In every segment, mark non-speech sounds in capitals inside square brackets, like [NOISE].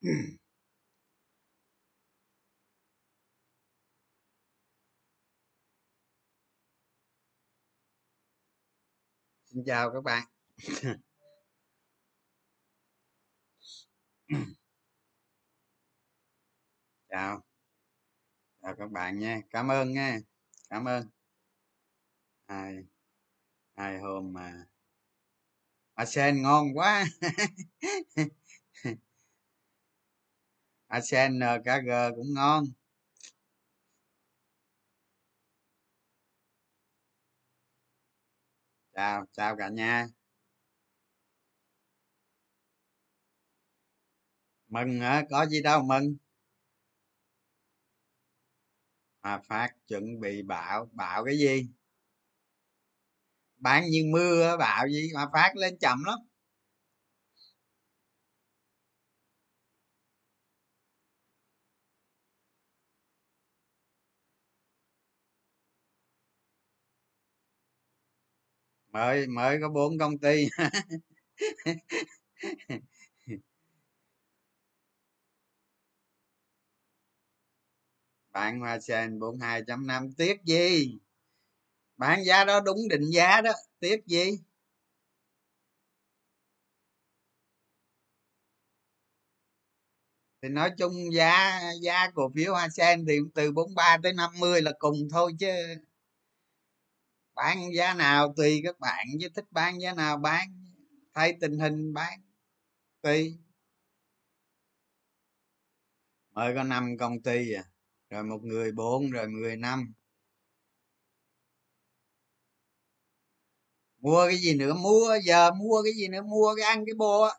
[CLEARS THROAT] xin chào các bạn. [CLEARS THROAT] Chào. Chào các bạn nha. Cảm ơn nha. Cảm ơn. Hai hai hôm mà à sen ngon quá. [LAUGHS] asen ờ, nkg cũng ngon. Chào chào cả nhà. Mừng hả? Có gì đâu, mừng. Mà phát chuẩn bị bạo. Bạo cái gì? Bán như mưa bạo gì? Mà phát lên chậm lắm. Mới mới có bốn công ty. Bạn hoa sen bốn hai năm, tiếc gì? Bán giá đó đúng định giá đó, tiếc gì? Thì nói chung giá giá cổ phiếu hoa sen thì từ 43 tới 50 là cùng thôi chứ bán giá nào tùy các bạn, chứ thích bán giá nào bán thay tình hình bán, tùy. Mới có năm công ty à rồi một người bốn, rồi người năm. Mua cái gì nữa? Mua, giờ mua cái gì nữa? Mua cái ăn cái bô á.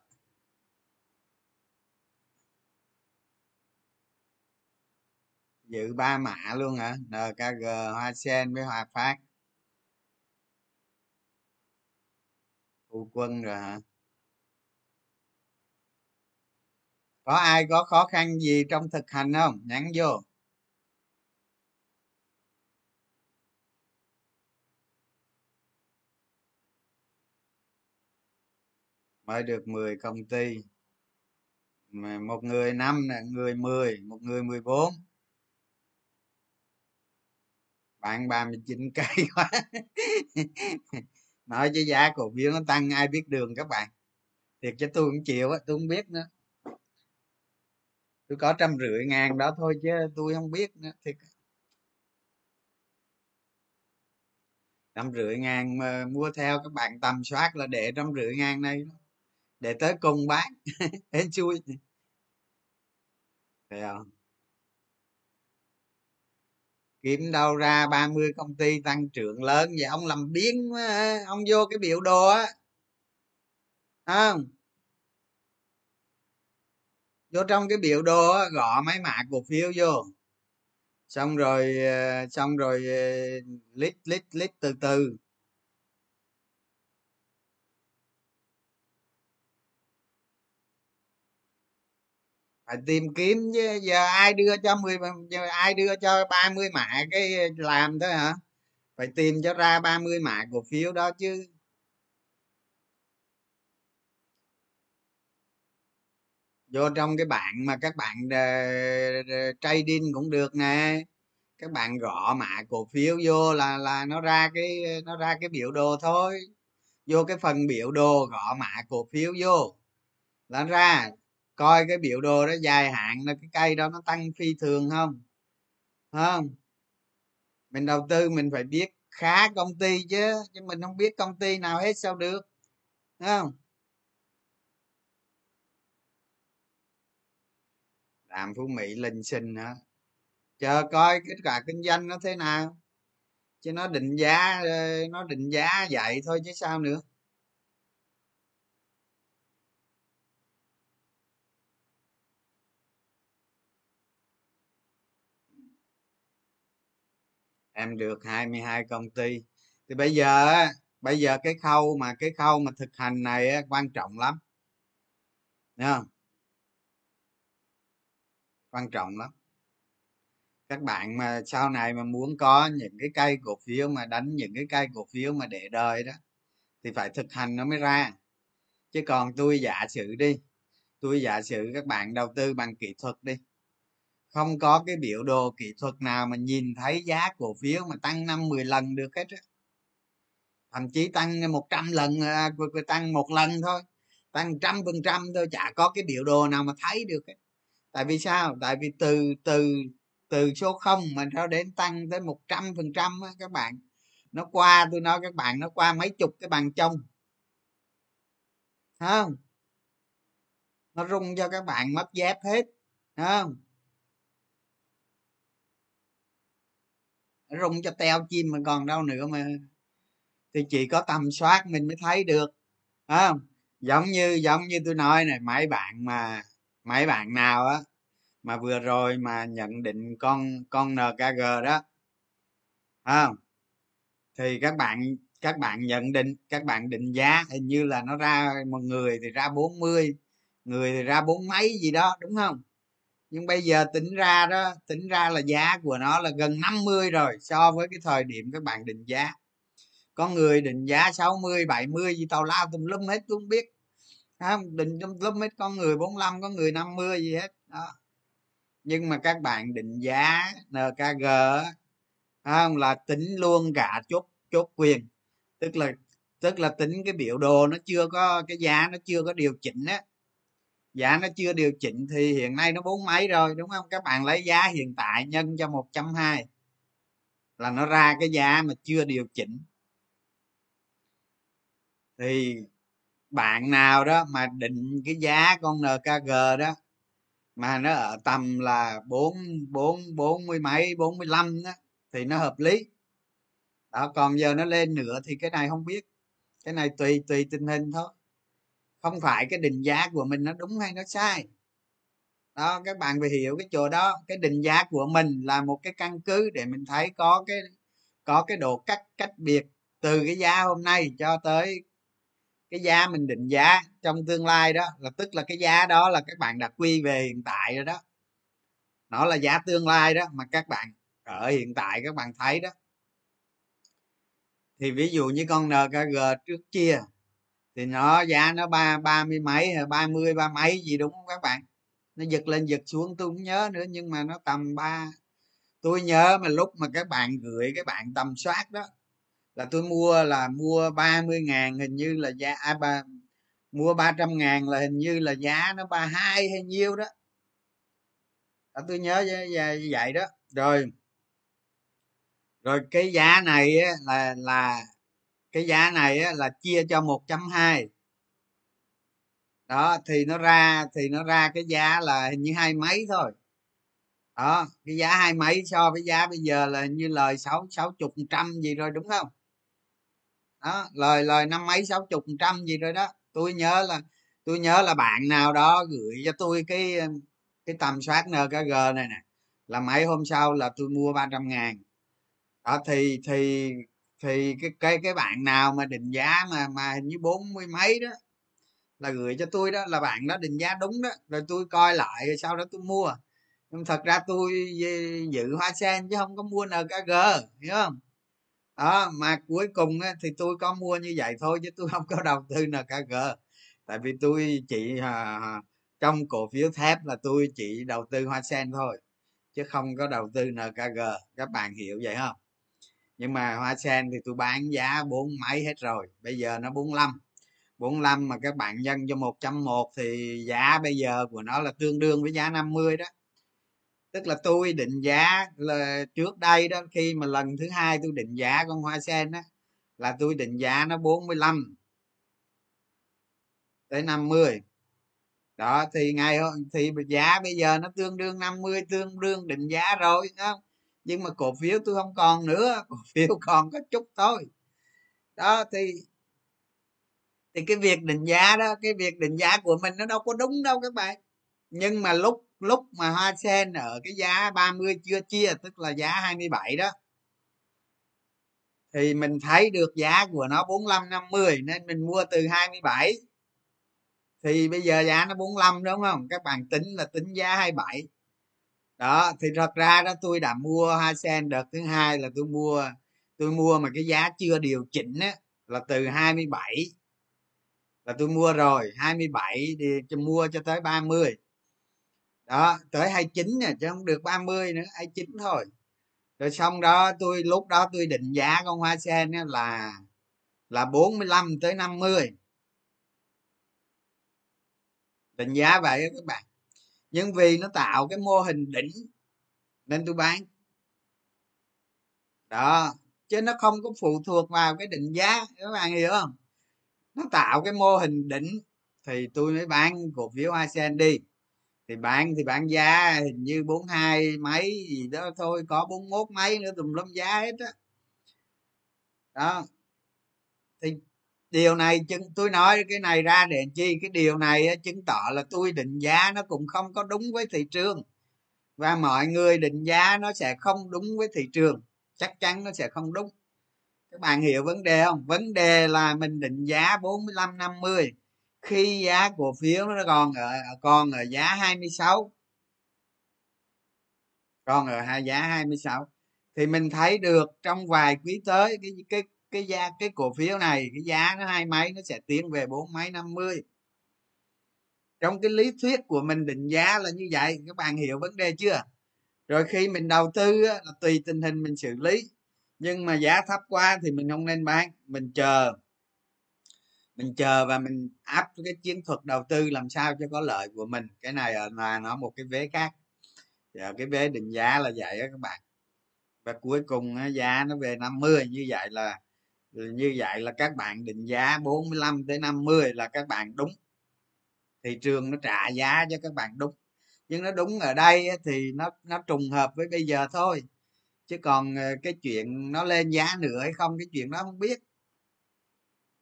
Dự ba mã luôn hả? Nkg hoa sen với hòa phát. Phu quân rồi hả? Có ai có khó khăn gì trong thực hành không? Nhắn vô. Mới được 10 công ty. Một người năm nè, người 10 một người 14 bạn 39 cây quá. [LAUGHS] nói chứ giá cổ phiếu nó tăng, ai biết đường các bạn. Thiệt cho tôi cũng chịu á, tôi không biết nữa. Tôi có trăm rưỡi ngàn đó thôi chứ tôi không biết nữa, thiệt. Trăm rưỡi ngàn mà mua theo các bạn tầm soát là để trăm rưỡi ngàn này để tới cùng bán. [LAUGHS] Hên chui thấy không? Kiếm đâu ra 30 công ty tăng trưởng lớn vậy? Ông làm biến quá ông vô cái biểu đồ á. Không? Vô trong cái biểu đồ á, gõ mấy mã cổ phiếu vô. Xong rồi ờ, xong rồi ờ, lít lít lít từ từ. Phải tìm kiếm chứ, giờ ai đưa cho 10 giờ ai đưa cho 30 mã cái làm thôi hả? Phải tìm cho ra 30 mã cổ phiếu đó chứ. Vô trong cái bảng mà các bạn ờ, ờ, trading cũng được nè. Các bạn gõ mã cổ phiếu vô là là nó ra cái, nó ra cái biểu đồ thôi. Vô cái phần biểu đồ gõ mã cổ phiếu vô. Là ra coi cái biểu đồ đó dài hạn là cái cây đó nó tăng phi thường không? Không. Mình đầu tư mình phải biết khá công ty chứ chứ mình không biết công ty nào hết sao được không? Làm phú mỹ linh sinh hả? Chờ coi kết quả kinh doanh nó thế nào, chứ nó định giá ờ, nó định giá vậy thôi chứ sao nữa. Em được 22 công ty. Thì bây giờ bây giờ cái khâu mà, cái khâu mà thực hành này quan trọng lắm. Thấy không? Quan trọng lắm. Các bạn mà sau này mà muốn có những cái cây cổ phiếu mà đánh những cái cây cổ phiếu mà để đời đó, thì phải thực hành nó mới ra. Chứ còn tôi giả sử đi, tôi giả sử các bạn đầu tư bằng kỹ thuật đi không có cái biểu đồ kỹ thuật nào mà nhìn thấy giá cổ phiếu mà tăng năm 10 lần được hết á. Thậm chí tăng 100 lần à, tăng một lần thôi. Tăng trăm phần trăm thôi, chả có cái biểu đồ nào mà thấy được ấy. tại vì sao? Tại vì từ từ từ số không mà cho đến tăng tới một trăm phần trăm các bạn. Nó qua, tôi nói các bạn, nó qua mấy chục cái bàn trong không? Nó rung cho các bạn mất dép hết. Không? Rung cho teo chim mà còn đâu nữa mà. Thì chỉ có tầm soát mình mới thấy được không? Giống như giống như tôi nói này mấy bạn mà, mấy bạn nào á mà vừa rồi mà nhận định con con nkg đó không? Thì các bạn các bạn nhận định, các bạn định giá, hình như là nó ra một người thì ra 40 người thì ra bốn mấy gì đó, đúng không? Nhưng bây giờ tính ra đó, tính ra là giá của nó là gần 50 rồi, so với cái thời điểm các bạn định giá. Có người định giá 60 70 gì tàu lao tùm lum hết, cũng biết. Định tùm lum hết, có người 45 có người 50 gì hết. Đó. Nhưng mà các bạn định giá nkg không? Là tính luôn cả chốt chốt quyền. Tức là tức là tính cái biểu đồ nó chưa có, cái giá nó chưa có điều chỉnh á giá nó chưa điều chỉnh thì hiện nay nó bốn mấy rồi, đúng không? Các bạn lấy giá hiện tại nhân cho một trăm hai là nó ra cái giá mà chưa điều chỉnh. Thì bạn nào đó mà định cái giá con nkg đó mà nó ở tầm là bốn bốn bốn mươi mấy, bốn mươi lăm đó thì nó hợp lý. Đó, còn giờ nó lên nữa thì cái này không biết. Cái này tùy tùy tình hình thôi không phải cái định giá của mình nó đúng hay nó sai. Đó, các bạn phải hiểu cái chỗ đó. Cái định giá của mình là một cái căn cứ để mình thấy có cái có cái độ cách cách biệt từ cái giá hôm nay cho tới cái giá mình định giá trong tương lai đó. Là tức là cái giá đó là các bạn đã quy về hiện tại rồi đó. Nó là giá tương lai đó mà các bạn ở hiện tại các bạn thấy đó. Thì ví dụ như con nkg trước kia thì nó giá nó ba ba mươi mấy ba mươi ba mấy gì đúng không các bạn? Nó giật lên giật xuống tôi không nhớ nữa nhưng mà nó tầm ba tôi nhớ mà lúc mà các bạn gửi các bạn tầm soát đó là tôi mua là mua 30 ngàn hình như là giá à, ba, mua 300 ngàn là hình như là giá nó 32 hay nhiêu đó. À, tôi nhớ như vậy đó. Rồi rồi cái giá này là là cái giá này á, là chia cho một trăm hai. Đó thì nó ra thì nó ra cái giá là hình như hai mấy thôi. Đó cái giá hai mấy so với giá bây giờ là hình như lời sáu sáu chục trăm gì rồi đúng không? Đó lời lời năm mấy sáu chục trăm gì rồi đó. Tôi nhớ là tôi nhớ là bạn nào đó gửi cho tôi cái cái tầm soát nkg này nè là mấy hôm sau là tôi mua 300 ngàn. Đó thì thì thì cái cái cái bạn nào mà định giá mà mà hình như bốn mươi mấy đó là gửi cho tôi đó là bạn đó định giá đúng đó rồi tôi coi lại rồi sau đó tôi mua. Nhưng thật ra tôi ờ, giữ hoa sen chứ không có mua nkg hiểu không? Đó mà cuối cùng á, thì tôi có mua như vậy thôi chứ tôi không có đầu tư nkg tại vì tôi chỉ à, trong cổ phiếu thép là tôi chỉ đầu tư hoa sen thôi chứ không có đầu tư nkg các bạn hiểu vậy không? Nhưng mà hoa sen thì tôi bán giá bốn mấy hết rồi, bây giờ nó 45 45 mà các bạn nhân cho 101 thì giá bây giờ của nó là tương đương với giá 50 đó. Tức là tôi định giá là trước đây đó, khi mà lần thứ hai tôi định giá con hoa sen đó là tôi định giá nó 45 tới 50 đó, thì ngày thì giá bây giờ nó tương đương 50 tương đương định giá rồi không? Nhưng mà cổ phiếu tôi không còn nữa, cổ [LAUGHS] phiếu còn có chút thôi. Đó, thì thì cái việc định giá đó, cái việc định giá của mình nó đâu có đúng đâu các bạn. Nhưng mà lúc lúc mà hoa sen ở cái giá 30 chưa chia, tức là giá 27 đó, thì mình thấy được giá của nó 45 50 nên mình mua từ 27 thì bây giờ giá nó 45 đúng không? Các bạn tính là tính giá 27 đó, thì thật ra đó, tôi đã mua hai sen đợt thứ hai là tôi mua tôi mua mà cái giá chưa điều chỉnh á, là từ 27 là tôi mua rồi 27 thì cho mua cho tới 30 đó, tới 29 nè, chứ không được 30 nữa 29 thôi. Rồi xong đó, tôi, lúc đó tôi định giá con hoa sen là là 45 tới 50 định giá vậy các bạn nhưng vì nó tạo cái mô hình đỉnh, nên tôi bán. Đó, chứ nó không có phụ thuộc vào cái định giá, các bạn hiểu không? Nó tạo cái mô hình đỉnh thì tôi mới bán cổ phiếu ASEAN đi. Thì bán thì bán giá hình như 42 mấy gì đó thôi, có 41 mấy nữa tùm lum giá hết á. Đó. đó. Thì điều này chứng, tôi nói cái này ra để chi? Cái điều này chứng tỏ là tôi định giá nó cũng không có đúng với thị trường. Và mọi người định giá nó sẽ không đúng với thị trường. Chắc chắn nó sẽ không đúng. Các bạn hiểu vấn đề không? Vấn đề là mình định giá 45 50 khi giá cổ phiếu nó còn ở còn ở giá 26 còn ở hai, giá 26 thì mình thấy được trong vài quý tới, cái cái cái giá, cái cổ phiếu này, cái giá nó hai mấy, nó sẽ tiến về bốn mấy, năm mươi. Trong cái lý thuyết của mình định giá là như vậy, các bạn hiểu vấn đề chưa? Rồi khi mình đầu tư là tùy tình hình mình xử lý. Nhưng mà giá thấp quá thì mình không nên bán, mình chờ. Mình chờ và mình áp cái chiến thuật đầu tư làm sao cho có lợi của mình. Cái này là nó một cái vế khác. Giờ cái vế định giá là vậy đó các bạn. Và cuối cùng giá nó về 50 như vậy là như vậy là các bạn định giá 45 tới 50 là các bạn đúng. Thị trường nó trả giá cho các bạn đúng. Nhưng nó đúng ở đây thì nó nó trùng hợp với bây giờ thôi. Chứ còn ờ, cái chuyện nó lên giá nữa hay không, cái chuyện đó không biết.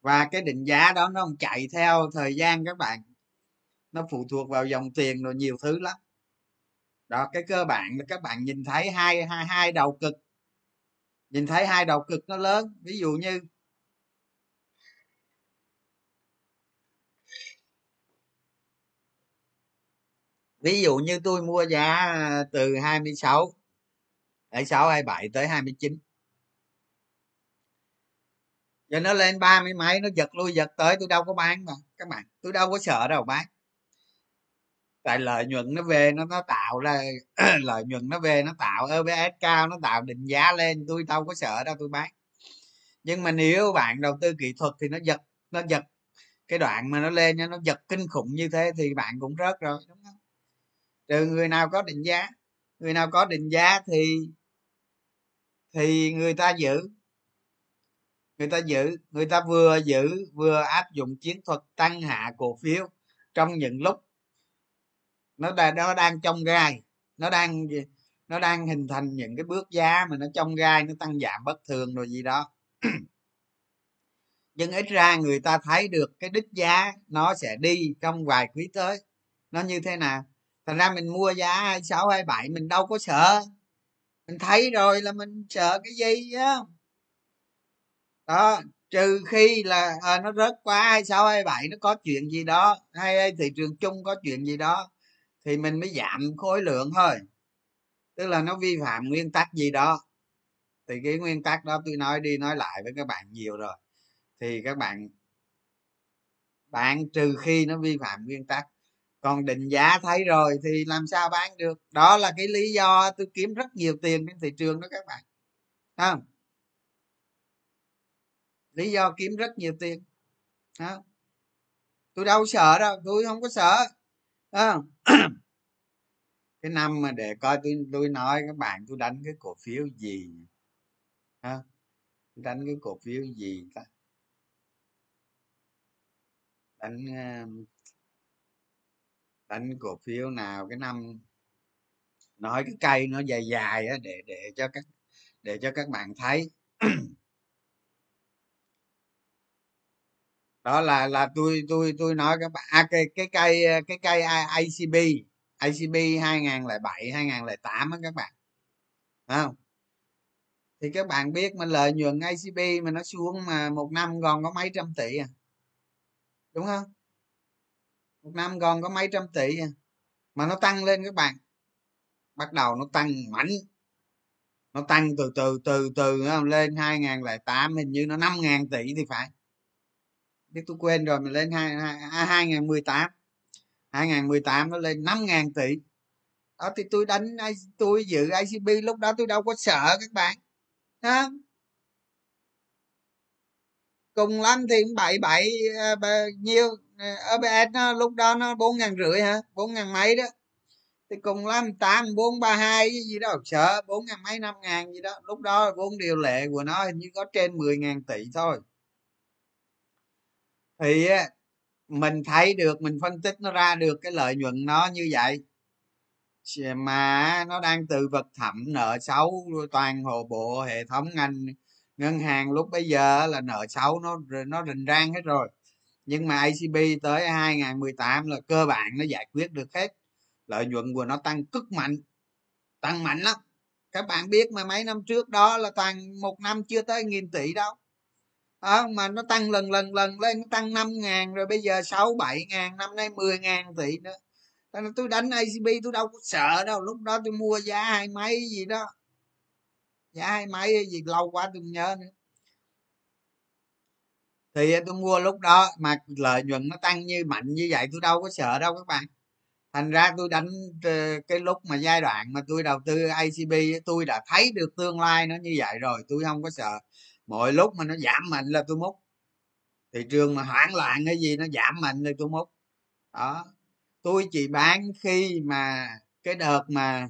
Và cái định giá đó nó không chạy theo thời gian các bạn. Nó phụ thuộc vào dòng tiền rồi nhiều thứ lắm. Đó, cái cơ bản là các bạn nhìn thấy hai hai hai đầu cực nhìn thấy hai đầu cực nó lớn, ví dụ như ví dụ như tôi mua giá à, từ 26 26 27 tới 29 giờ nó lên ba mươi mấy, nó giật lui, giật tới, tôi đâu có bán mà, các bạn. Tôi đâu có sợ đâu bán tại lợi nhuận nó về, nó nó tạo ra [CLEARS THROAT] lợi nhuận nó về, nó tạo EPS cao, nó tạo định giá lên, tôi đâu có sợ đâu, tôi bán. Nhưng mà nếu bạn đầu tư kỹ thuật thì nó giật nó giật cái đoạn mà nó lên nó giật kinh khủng như thế thì bạn cũng rớt rồi, đúng không? Trừ người nào có định giá, người nào có định giá thì thì người ta giữ. Người ta giữ, người ta vừa giữ, vừa áp dụng chiến thuật tăng hạ cổ phiếu trong những lúc nó đang nó đang trong gai. Nó đang nó đang hình thành những cái bước giá mà nó trong gai nó tăng giảm bất thường rồi gì đó. [CLEARS THROAT] Nhưng ít ra người ta thấy được cái đích giá nó sẽ đi trong vài quý tới. Nó như thế nào? Thành ra mình mua giá hai sáu hai bảy mình đâu có sợ. Mình thấy rồi là mình sợ cái gì á đó trừ khi là à, nó rớt quá hai sáu hai bảy nó có chuyện gì đó hay thị trường chung có chuyện gì đó thì mình mới giảm khối lượng thôi. Tức là nó vi phạm nguyên tắc gì đó. Thì cái nguyên tắc đó tôi nói đi nói lại với các bạn nhiều rồi. Thì các bạn bạn trừ khi nó vi phạm nguyên tắc. Còn định giá thấy rồi thì làm sao bán được? Đó là cái lý do tôi kiếm rất nhiều tiền trên thị trường đó các bạn. Không? Lý do kiếm rất nhiều tiền. Đó. tôi đâu sợ đâu, tôi không có sợ. Không? [CLEARS THROAT] cái năm mà để coi tôi tôi nói các bạn tôi đánh cái cổ phiếu gì ha đánh cái cổ phiếu gì ta? Đánh ờ, đánh cổ phiếu nào cái năm? Nói cái cây nó dài dài á để để cho các để cho các bạn thấy. Đó là là tôi tôi tôi nói các bạn. À, cái cái cây ờ, cái cây ICB ICB 2007 2008 á các bạn. Không? Thì các bạn biết mà lợi nhuận ICB mà nó xuống mà một năm còn có mấy trăm tỷ à? Đúng không? Một năm còn có mấy trăm tỷ à. mà nó tăng lên các bạn. Bắt đầu nó tăng mạnh. Nó tăng từ từ từ từ lên 2008 hình như nó 5.000 tỷ thì phải. Biết tôi quên rồi mà lên hai hai à, nghìn mười tám hai nghìn mười tám nó lên 5.000 tỷ. Đó, thì tôi đánh tôi dự icb lúc đó tôi đâu có sợ các bạn đó. cùng lắm thì bảy bảy à, nhiêu à, obs nó lúc đó nó bốn ngàn rưỡi hả? bốn ngàn mấy đó. Thì cùng lắm tám, bốn, ba, hai gì đó, sợ, bốn ngàn mấy, năm ngàn gì đó. Lúc đó vốn điều lệ của nó hình như có trên mười ngàn tỷ thôi. Thì mình thấy được, mình phân tích nó ra được cái lợi nhuận nó như vậy. Mà nó đang từ vật thẩm nợ xấu toàn hồ bộ, hệ thống ngành, ngân hàng lúc bây giờ là nợ xấu, nó nó rình rang hết rồi. Nhưng mà ACB tới 2018 là cơ bản nó giải quyết được hết. Lợi nhuận của nó tăng cực mạnh, tăng mạnh lắm. Các bạn biết mà mấy năm trước đó là toàn một năm chưa tới nghìn tỷ đâu à, mà nó tăng lần lần lần lên tăng năm ngàn rồi bây giờ sáu bảy ngàn năm nay mười ngàn tỷ nữa. Nên tôi đánh acb tôi đâu có sợ đâu lúc đó tôi mua giá hai mấy gì đó. Giá hai mấy gì lâu quá tôi không nhớ nữa. Thì tôi mua lúc đó mà lợi nhuận nó tăng như mạnh như vậy tôi đâu có sợ đâu các bạn. Thành ra tôi đánh ờ, cái lúc mà giai đoạn mà tôi đầu tư acb tôi đã thấy được tương lai nó như vậy rồi tôi không có sợ mọi lúc mà nó giảm mạnh là tôi múc. Thị trường mà hoảng loạn cái gì nó giảm mạnh thì tôi múc. Đó. Tôi chỉ bán khi mà cái đợt mà,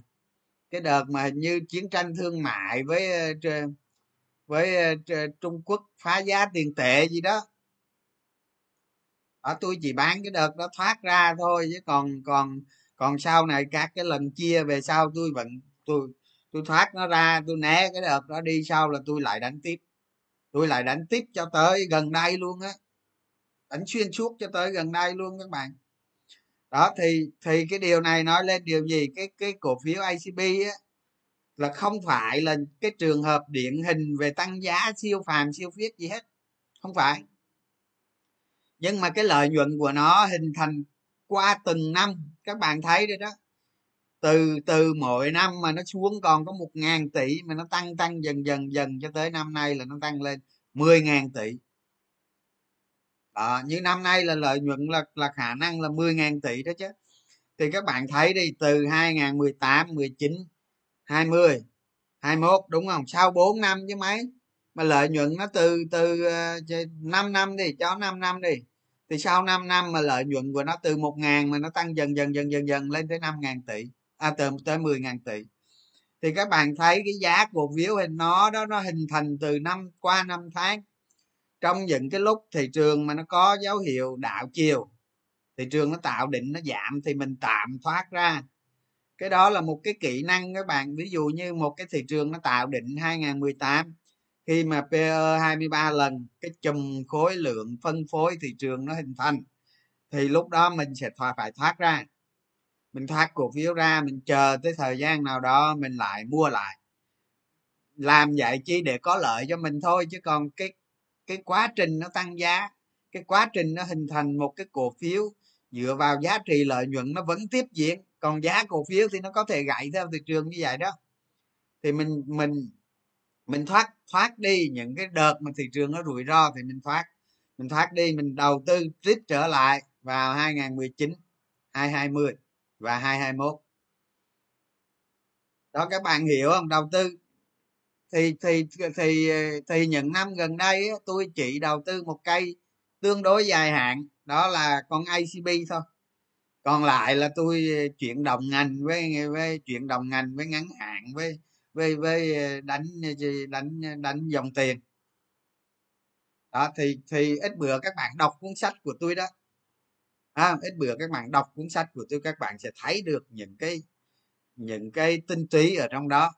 cái đợt mà hình như chiến tranh thương mại với ờ, với ờ, trung quốc phá giá tiền tệ gì đó. Ở tôi chỉ bán cái đợt đó thoát ra thôi, chứ còn còn còn sau này các cái lần chia về sau tôi vẫn, tôi tôi thoát nó ra, tôi né cái đợt đó đi, sau là tôi lại đánh tiếp tôi lại đánh tiếp cho tới gần đây luôn á. Đánh xuyên suốt cho tới gần đây luôn các bạn. Đó, thì thì cái điều này nói lên điều gì? Cái cái cổ phiếu acb á, là không phải là cái trường hợp điển hình về tăng giá, siêu phàm, siêu phiết gì hết. Không phải. Nhưng mà cái lợi nhuận của nó hình thành qua từng năm, các bạn thấy rồi đó từ từ mỗi năm mà nó xuống còn có một ngàn tỷ mà nó tăng tăng dần dần dần cho tới năm nay là nó tăng lên mười ngàn tỷ. Đó, như năm nay là lợi nhuận là là khả năng là mười ngàn tỷ đó chứ. Thì các bạn thấy đi từ 2018 19 20 21 đúng không? Sau 4 năm chứ mấy. Mà lợi nhuận nó từ từ ờ, 5 năm đi cho 5 năm đi. Thì sau 5 năm mà lợi nhuận của nó từ 1 ngàn mà nó tăng dần dần dần dần dần lên tới 5 ngàn tỷ à từ, tới 10 ngàn tỷ thì các bạn thấy cái giá cổ phiếu hình nó, đó, nó hình thành từ năm, qua năm tháng. Trong những cái lúc thị trường mà nó có dấu hiệu đảo chiều, thị trường nó tạo định nó giảm thì mình tạm thoát ra. Cái đó là một cái kỹ năng các bạn. Ví dụ như một cái thị trường nó tạo định 2018 khi mà PE 23 lần, cái chùm khối lượng phân phối thị trường nó hình thành, thì lúc đó mình sẽ phải thoát ra mình thoát cổ phiếu ra, mình chờ tới thời gian nào đó mình lại mua lại. Làm vậy chi để có lợi cho mình thôi, chứ còn cái cái quá trình nó tăng giá, cái quá trình nó hình thành một cái cổ phiếu dựa vào giá trị lợi nhuận nó vẫn tiếp diễn. Còn giá cổ phiếu thì nó có thể gãy theo thị trường như vậy đó. Thì mình mình mình thoát thoát đi những cái đợt mà thị trường nó rủi ro thì mình thoát. Mình thoát đi, mình đầu tư tiếp trở lại vào 2019 2020 và 2021 đó, các bạn hiểu không? Đầu tư, thì thì thì thì những năm gần đây tôi chỉ đầu tư một cây tương đối dài hạn, đó là con ICB thôi. Còn lại là tôi chuyển đồng ngành với với chuyển đồng ngành với ngắn hạn, với với với đánh đánh đánh dòng tiền. Đó, thì thì ít bữa các bạn đọc cuốn sách của tôi đó à, ít bữa các bạn đọc cuốn sách của tôi các bạn sẽ thấy được những cái những cái tinh túy ở trong đó.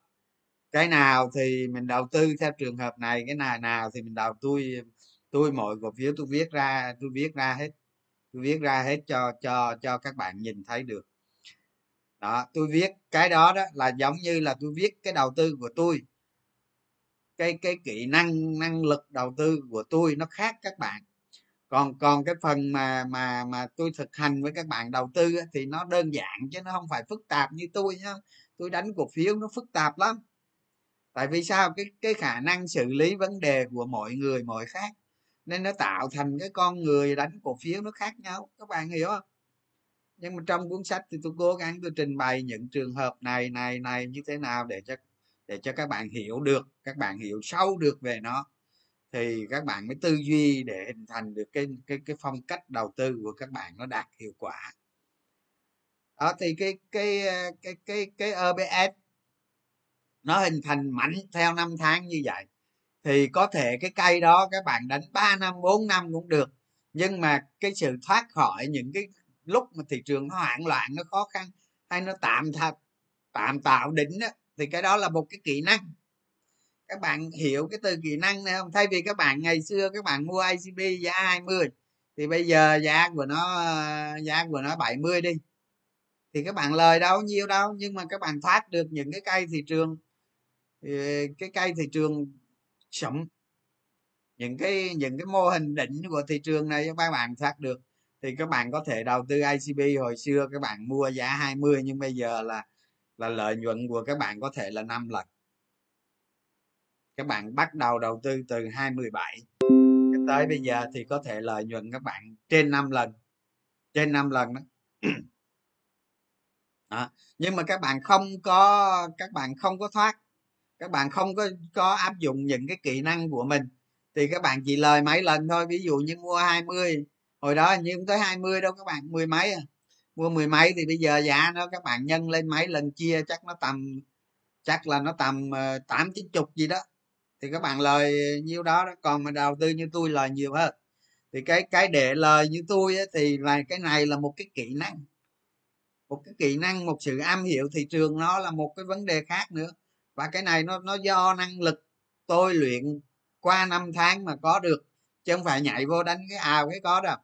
Cái nào thì mình đầu tư theo trường hợp này cái nào nào thì mình đầu tôi tôi mọi cổ phiếu tôi viết ra tôi viết ra hết tôi viết ra hết cho cho cho các bạn nhìn thấy được. Đó tôi viết cái đó đó là giống như là tôi viết cái đầu tư của tôi. Cái cái kỹ năng năng lực đầu tư của tôi nó khác các bạn còn còn cái phần mà mà mà tôi thực hành với các bạn đầu tư thì nó đơn giản chứ nó không phải phức tạp như tôi nhá. Tôi đánh cổ phiếu nó phức tạp lắm. Tại vì sao? Cái cái khả năng xử lý vấn đề của mọi người, mọi khác. Nên nó tạo thành cái con người đánh cổ phiếu nó khác nhau. Các bạn hiểu không? Nhưng mà trong cuốn sách thì tôi cố gắng tôi trình bày những trường hợp này này này như thế nào để cho để cho các bạn hiểu được, các bạn hiểu sâu được về nó thì các bạn mới tư duy để hình thành được cái cái cái phong cách đầu tư của các bạn nó đạt hiệu quả. Đó thì cái cái ờ, cái cái cái OBS nó hình thành mạnh theo năm tháng như vậy. Thì có thể cái cây đó các bạn đánh 3 năm 4 năm cũng được nhưng mà cái sự thoát khỏi những cái lúc mà thị trường nó hoảng loạn nó khó khăn hay nó tạm thật tạm tạo đỉnh đó, thì cái đó là một cái kỹ năng các bạn hiểu cái từ kỹ năng này không? Thay vì các bạn ngày xưa các bạn mua ICB giá 20 thì bây giờ giá của nó, giá của nó 70 đi. Thì các bạn lời đâu, nhiêu đâu, nhưng mà các bạn thoát được những cái cây thị trường ờ, cái cây thị trường sống. Những cái những cái mô hình đỉnh của thị trường này các bạn thoát được. Thì các bạn có thể đầu tư ICB hồi xưa các bạn mua giá 20 nhưng bây giờ là là lợi nhuận của các bạn có thể là 5 lần các bạn bắt đầu đầu tư từ 217 tới bây giờ thì có thể lợi nhuận các bạn trên 5 lần, trên 5 lần đó. đó nhưng mà các bạn không có, các bạn không có thoát, các bạn không có có áp dụng những cái kỹ năng của mình, thì các bạn chỉ lời mấy lần thôi ví dụ như mua 20 hồi đó như tới 20 đâu các bạn, mười mấy à. mua mười mấy thì bây giờ giá nó, các bạn nhân lên mấy lần chia chắc nó tầm, chắc là nó tầm ờ, tám chín chục gì đó thì các bạn lời nhiêu đó, đó còn mà đầu tư như tôi lời nhiều hơn. Thì cái cái để lời như tôi ấy, thì là cái này là một cái kỹ năng. Một cái kỹ năng một sự am hiểu thị trường nó là một cái vấn đề khác nữa. Và cái này nó nó do năng lực tôi luyện qua năm tháng mà có được chứ không phải nhảy vô đánh cái ào cái có đâu.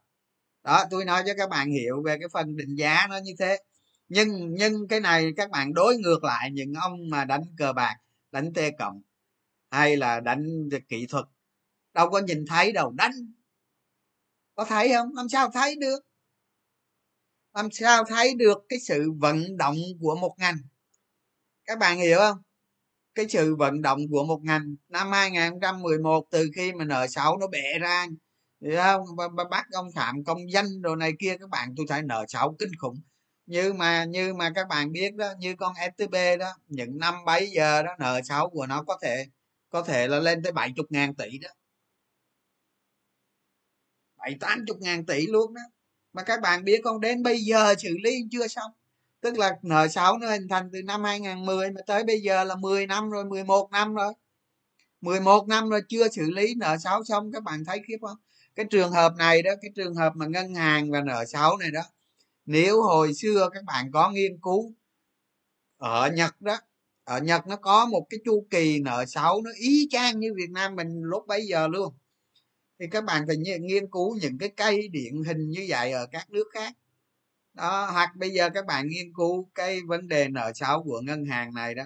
Đó tôi nói cho các bạn hiểu về cái phần định giá nó như thế. Nhưng nhưng cái này các bạn đối ngược lại những ông mà đánh cờ bạc đánh tê cộng hay là đánh kỹ thuật. Đâu có nhìn thấy đâu, đánh. Có thấy không? Làm sao thấy được? Làm sao thấy được cái sự vận động của một ngành? Các bạn hiểu không? Cái sự vận động của một ngành. Năm 2011 từ khi mà nợ xấu nó bẻ ra, hiểu không? Bắt ông phạm công danh đồ này kia, các bạn tôi thấy nợ xấu kinh khủng. Như mà như mà các bạn biết đó, như con stb đó, những năm bấy giờ đó, nợ xấu của nó có thể có thể là lên tới bảy chục ngàn tỷ đó. bảy tám chục ngàn tỷ luôn đó. Mà các bạn biết con đến bây giờ xử lý chưa xong. Tức là nợ xấu nó hình thành từ năm 2010 mà tới bây giờ là 10 năm rồi 11 năm rồi. 11 năm rồi chưa xử lý nợ xấu xong. Các bạn thấy khiếp không? Cái trường hợp này đó, cái trường hợp mà ngân hàng và nợ xấu này đó, nếu hồi xưa các bạn có nghiên cứu ở nhật đó ở nhật nó có một cái chu kỳ nợ xấu nó y chang như việt nam mình lúc bấy giờ luôn. Thì các bạn phải nghiên cứu những cái cây điển hình như vậy ở các nước khác. Đó hoặc bây giờ các bạn nghiên cứu cái vấn đề nợ xấu của ngân hàng này đó.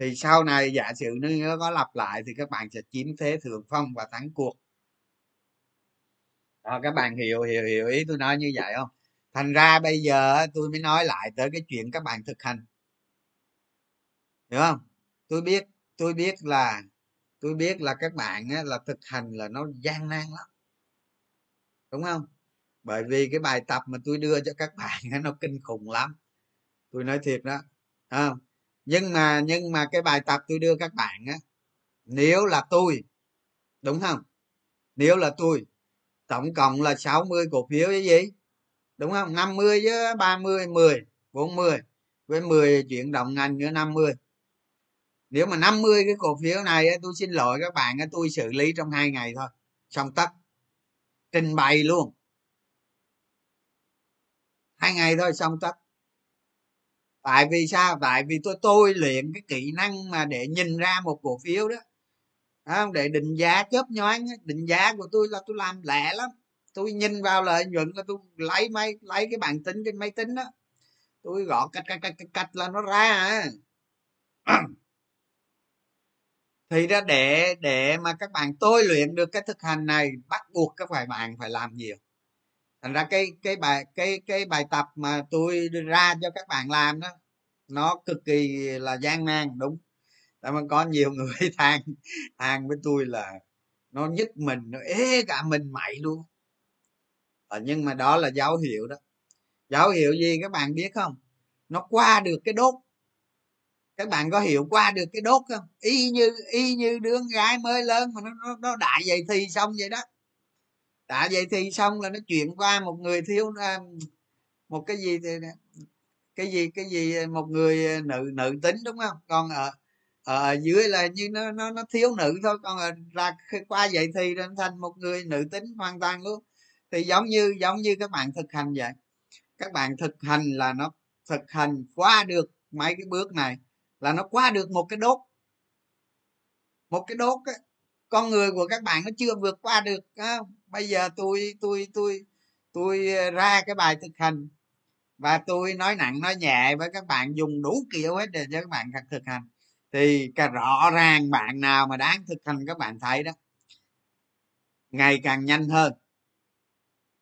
Thì sau này giả sử nó có lặp lại thì các bạn sẽ chiếm thế thượng phong và thắng cuộc. Đó, các bạn hiểu hiểu hiểu ý tôi nói như vậy không? Thành ra bây giờ tôi mới nói lại tới cái chuyện các bạn thực hành hiểu không? Tôi biết tôi biết là tôi biết là các bạn á, là thực hành là nó gian nan lắm. Đúng không? Bởi vì cái bài tập mà tôi đưa cho các [LAUGHS] bạn á, nó kinh khủng lắm. Tôi nói thiệt đó không? Nhưng mà nhưng mà cái bài tập tôi đưa các bạn á nếu là tôi đúng không? Nếu là tôi tổng cộng là 60 cổ phiếu cái gì? Đúng không? 50 với 30 10 40 với 10 chuyển động ngành nữa 50 nếu mà 50 cái cổ phiếu này tôi xin lỗi các bạn tôi xử lý trong hai ngày thôi. Xong tất. Trình bày luôn. Hai ngày thôi, xong tất. Tại vì sao? Tại vì tôi tôi luyện cái kỹ năng mà để nhìn ra một cổ phiếu đó. Không để định giá chớp nhoáng định giá của tôi là tôi làm lẹ lắm. Tôi nhìn vào lợi nhuận là tôi lấy máy, lấy cái bảng tính trên máy tính đó. Tôi gõ cách cách cách cách là nó ra à thì ra để để mà các bạn tôi luyện được cái thực hành này bắt buộc các bạn bạn phải làm nhiều. Thành ra cái cái bài cái cái bài tập mà tôi đưa ra cho các bạn làm đó nó cực kỳ là gian nan đúng. Tại mà có nhiều [LAUGHS] người than than với tôi là nó nhức mình nó ế cả mình mày luôn. À, nhưng mà đó là dấu hiệu đó. Dấu hiệu gì các bạn biết không? Nó qua được cái đốt các bạn có hiểu qua được cái đốt không? Y như y như đứa gái mới lớn mà nó nó, nó đại dậy thì xong vậy đó. Đã vậy thì xong là nó chuyển qua một người thiếu à, một cái gì thì cái gì cái gì à, một người à, nữ nữ tính đúng không? Còn ở ở dưới là như nó nó nó thiếu nữ thôi còn ở, qua vậy thì nó thành một người nữ tính hoàn toàn luôn. Thì giống như giống như các bạn thực hành vậy. Các bạn thực hành là nó thực hành qua được mấy cái bước này là nó qua được một cái đốt một cái đốt ấy. con người của các bạn nó chưa vượt qua được, á. bây giờ tôi tôi tôi tôi ờ, ra cái bài thực hành và tôi nói nặng, nói nhẹ với các bạn, dùng đủ kiểu hết để cho các bạn thực hành thì cả rõ ràng bạn nào mà đáng thực hành các bạn thấy đó, ngày càng nhanh hơn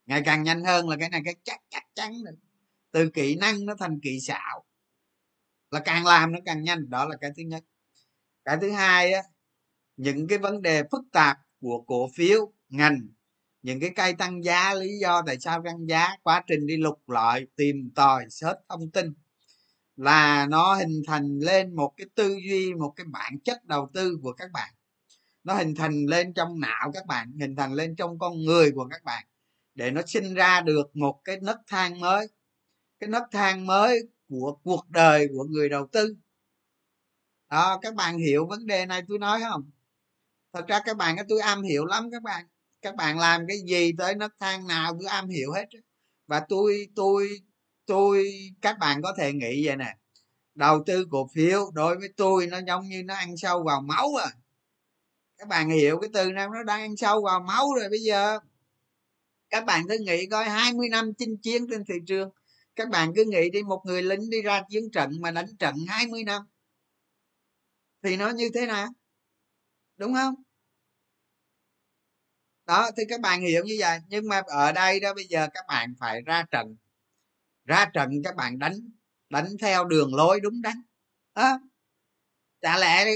ngày càng nhanh hơn là cái này, cái chắc chắc chắn từ kỹ năng nó thành kỹ xảo là càng làm nó càng nhanh, đó là cái thứ nhất. Cái thứ hai á, những cái vấn đề phức tạp của cổ phiếu, ngành, những cái cây tăng giá, lý do tại sao tăng giá, quá trình đi lục lọi tìm tòi, search thông tin, là nó hình thành lên một cái tư duy, một cái bản chất đầu tư của các bạn. Nó hình thành lên trong não các bạn, hình thành lên trong con người của các bạn, để nó sinh ra được một cái nấc thang mới. Cái nấc thang mới của cuộc đời của người đầu tư. Đó, các bạn hiểu vấn đề này tôi nói không? Thật ra các bạn, tôi am hiểu lắm các bạn. Các bạn làm cái gì tới nấc thang nào tôi am hiểu hết và tôi tôi tôi, các bạn có thể nghĩ vậy nè. Đầu tư cổ phiếu đối với tôi nó giống như nó ăn sâu vào máu à. Các bạn hiểu cái từ nào? Nó đang ăn sâu vào máu rồi bây giờ. Các bạn cứ nghĩ coi 20 năm chinh chiến trên thị trường các bạn cứ nghĩ đi một người lính đi ra chiến trận mà đánh trận 20 năm thì nó như thế nào? Đúng không? Đó thì các bạn hiểu như vậy. Nhưng mà ở đây đó bây giờ các bạn phải ra trận. Ra trận các bạn đánh đánh theo đường lối đúng đắn. Đó chả lẽ đi,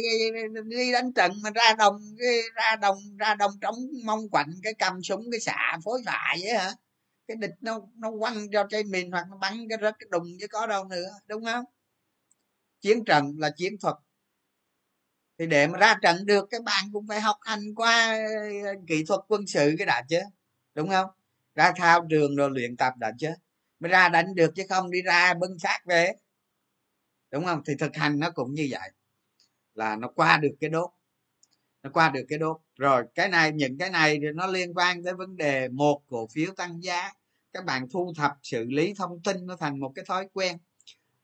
đi đánh trận mà ra đồng ra đồng ra đồng trống mong quạnh cái cầm súng cái xạ phối xạ vậy hả? Cái địch nó nó quăng cho trái mình hoặc nó bắn cái rớt cái đùng chứ có đâu nữa, đúng không? Chiến trận là chiến thuật. Thì để mà ra trận được các bạn cũng phải học hành qua ờ, kỹ thuật quân sự cái đã chứ, đúng không? Ra thao trường rồi luyện tập đã chứ, mới ra đánh được chứ không đi ra bưng xác về, đúng không? Thì thực hành nó cũng như vậy, là nó qua được cái đốt nó qua được cái đốt rồi cái này những cái này thì nó liên quan tới vấn đề một cổ phiếu tăng giá. Các bạn thu thập xử lý thông tin nó thành một cái thói quen.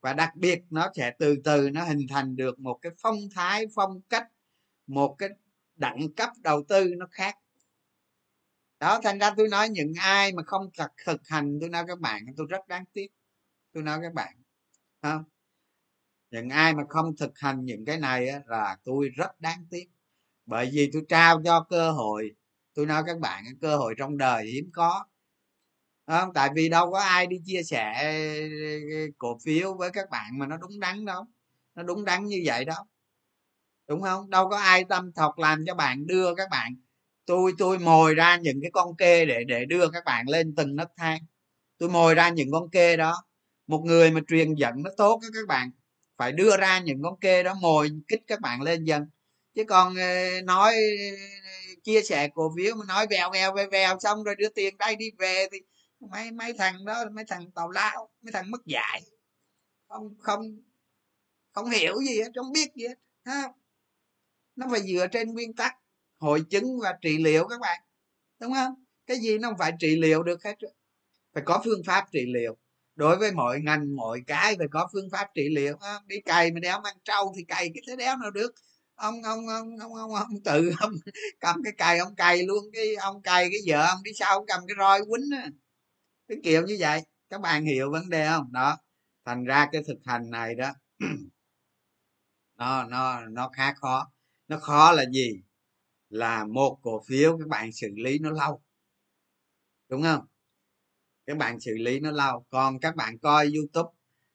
Và đặc biệt nó sẽ từ từ nó hình thành được một cái phong thái phong cách một cái đẳng cấp đầu tư nó khác. Đó thành ra tôi nói những ai mà không thực thực hành tôi nói các bạn tôi rất đáng tiếc. Tôi nói các bạn không những ai mà không thực hành những cái này á, là tôi rất đáng tiếc bởi vì tôi trao cho cơ hội, tôi nói các bạn cơ hội trong đời hiếm có. Không? Tại vì đâu có ai đi chia sẻ ờ, ờ, cổ phiếu với các bạn mà nó đúng đắn đâu. Nó đúng đắn như vậy đâu. Đúng không? Đâu có ai tâm thọc làm cho bạn đưa các bạn. Tôi tôi mồi ra những cái con kê để để đưa các bạn lên từng nấc thang. Tôi mồi ra những con kê đó. Một người mà truyền dẫn nó tốt các bạn, phải đưa ra những con kê đó mồi kích các bạn lên dần chứ còn ờ, nói, chia sẻ cổ phiếu mà nói vèo vèo vèo vèo xong rồi đưa tiền đây đi về thì mấy mấy thằng đó, mấy thằng tàu lao, mấy thằng mất dạy. Không không không hiểu gì hết, không biết gì hết ha nó phải dựa trên nguyên tắc hội chứng và trị liệu các bạn, đúng không? Cái gì nó không phải trị liệu được hết phải có phương pháp trị liệu. Đối với mọi ngành, mọi cái phải có phương pháp trị liệu đi cày mà đéo mang trâu thì cày cái thế đéo nào được ông ông ông ông ông, ông tự [LAUGHS] ông cầm cái cày ông cày luôn cái ông cày cái vợ ông đi sau ông cầm cái roi quýnh á. Cái kiểu như vậy. Các bạn hiểu vấn đề không? Đó. Thành ra cái thực hành này đó [CLEARS THROAT] nó nó nó khá khó. Nó khó là gì? Là một cổ phiếu các bạn xử lý nó lâu. Đúng không? Các bạn xử lý nó lâu. Còn các bạn coi youtube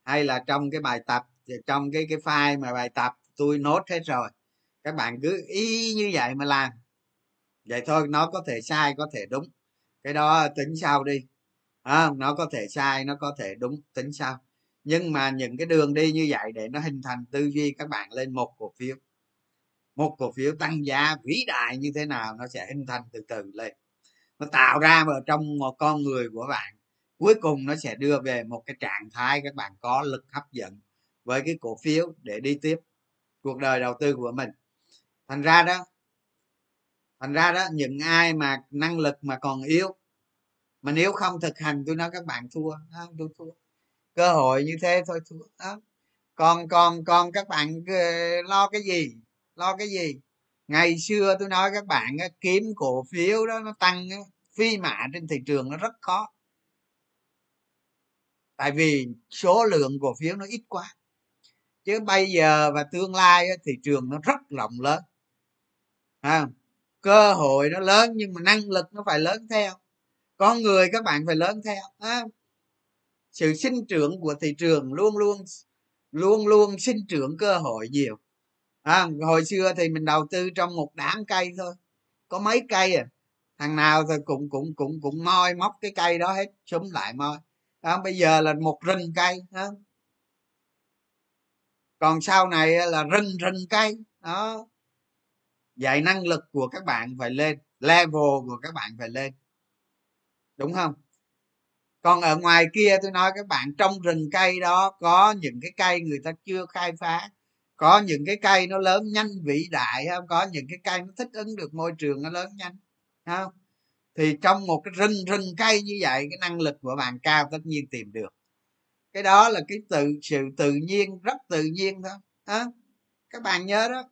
hay là trong cái bài tập trong cái cái file mà bài tập tôi nốt hết rồi các bạn cứ y như vậy mà làm. Vậy thôi nó có thể sai có thể đúng. Cái đó tính sau đi. À, nó có thể sai nó có thể đúng tính sau. Nhưng mà những cái đường đi như vậy để nó hình thành tư duy các bạn lên một cổ phiếu. Một cổ phiếu tăng giá vĩ đại như thế nào nó sẽ hình thành từ từ lên. Nó tạo ra ở trong một con người của bạn. Cuối cùng nó sẽ đưa về một cái trạng thái các bạn có lực hấp dẫn với cái cổ phiếu để đi tiếp cuộc đời đầu tư của mình thành ra đó, thành ra đó, những ai mà năng lực mà còn yếu, mà nếu không thực hành, tôi nói các bạn thua không tôi thua. Cơ hội như thế thôi thua đó còn còn còn các bạn ờ, lo cái gì? Lo cái gì? Ngày xưa tôi nói các bạn kiếm cổ phiếu đó nó tăng phi mã trên thị trường nó rất khó. Tại vì số lượng cổ phiếu nó ít quá. Chứ bây giờ và tương lai thị trường nó rất rộng lớn à, cơ hội nó lớn nhưng mà năng lực nó phải lớn theo. Con người các bạn phải lớn theo à, sự sinh trưởng của thị trường luôn luôn luôn luôn sinh trưởng cơ hội nhiều. À, hồi xưa thì mình đầu tư trong một đám cây thôi. Có mấy cây à thằng nào thì cũng cũng cũng cũng moi móc cái cây đó hết súng lại moi. À, bây giờ là một rừng cây à. còn sau này là rừng rừng cây đó dạy năng lực của các bạn phải lên level của các bạn phải lên. Đúng không? Còn ở ngoài kia tôi nói các bạn trong rừng cây đó có những cái cây người ta chưa khai phá. Có những cái cây nó lớn nhanh vĩ đại không? Có những cái cây nó thích ứng được môi trường nó lớn nhanh không? Thì trong một cái rừng rừng cây như vậy cái năng lực của bạn cao tất nhiên tìm được. Cái đó là cái tự sự tự nhiên rất tự nhiên thôi à, các bạn nhớ đó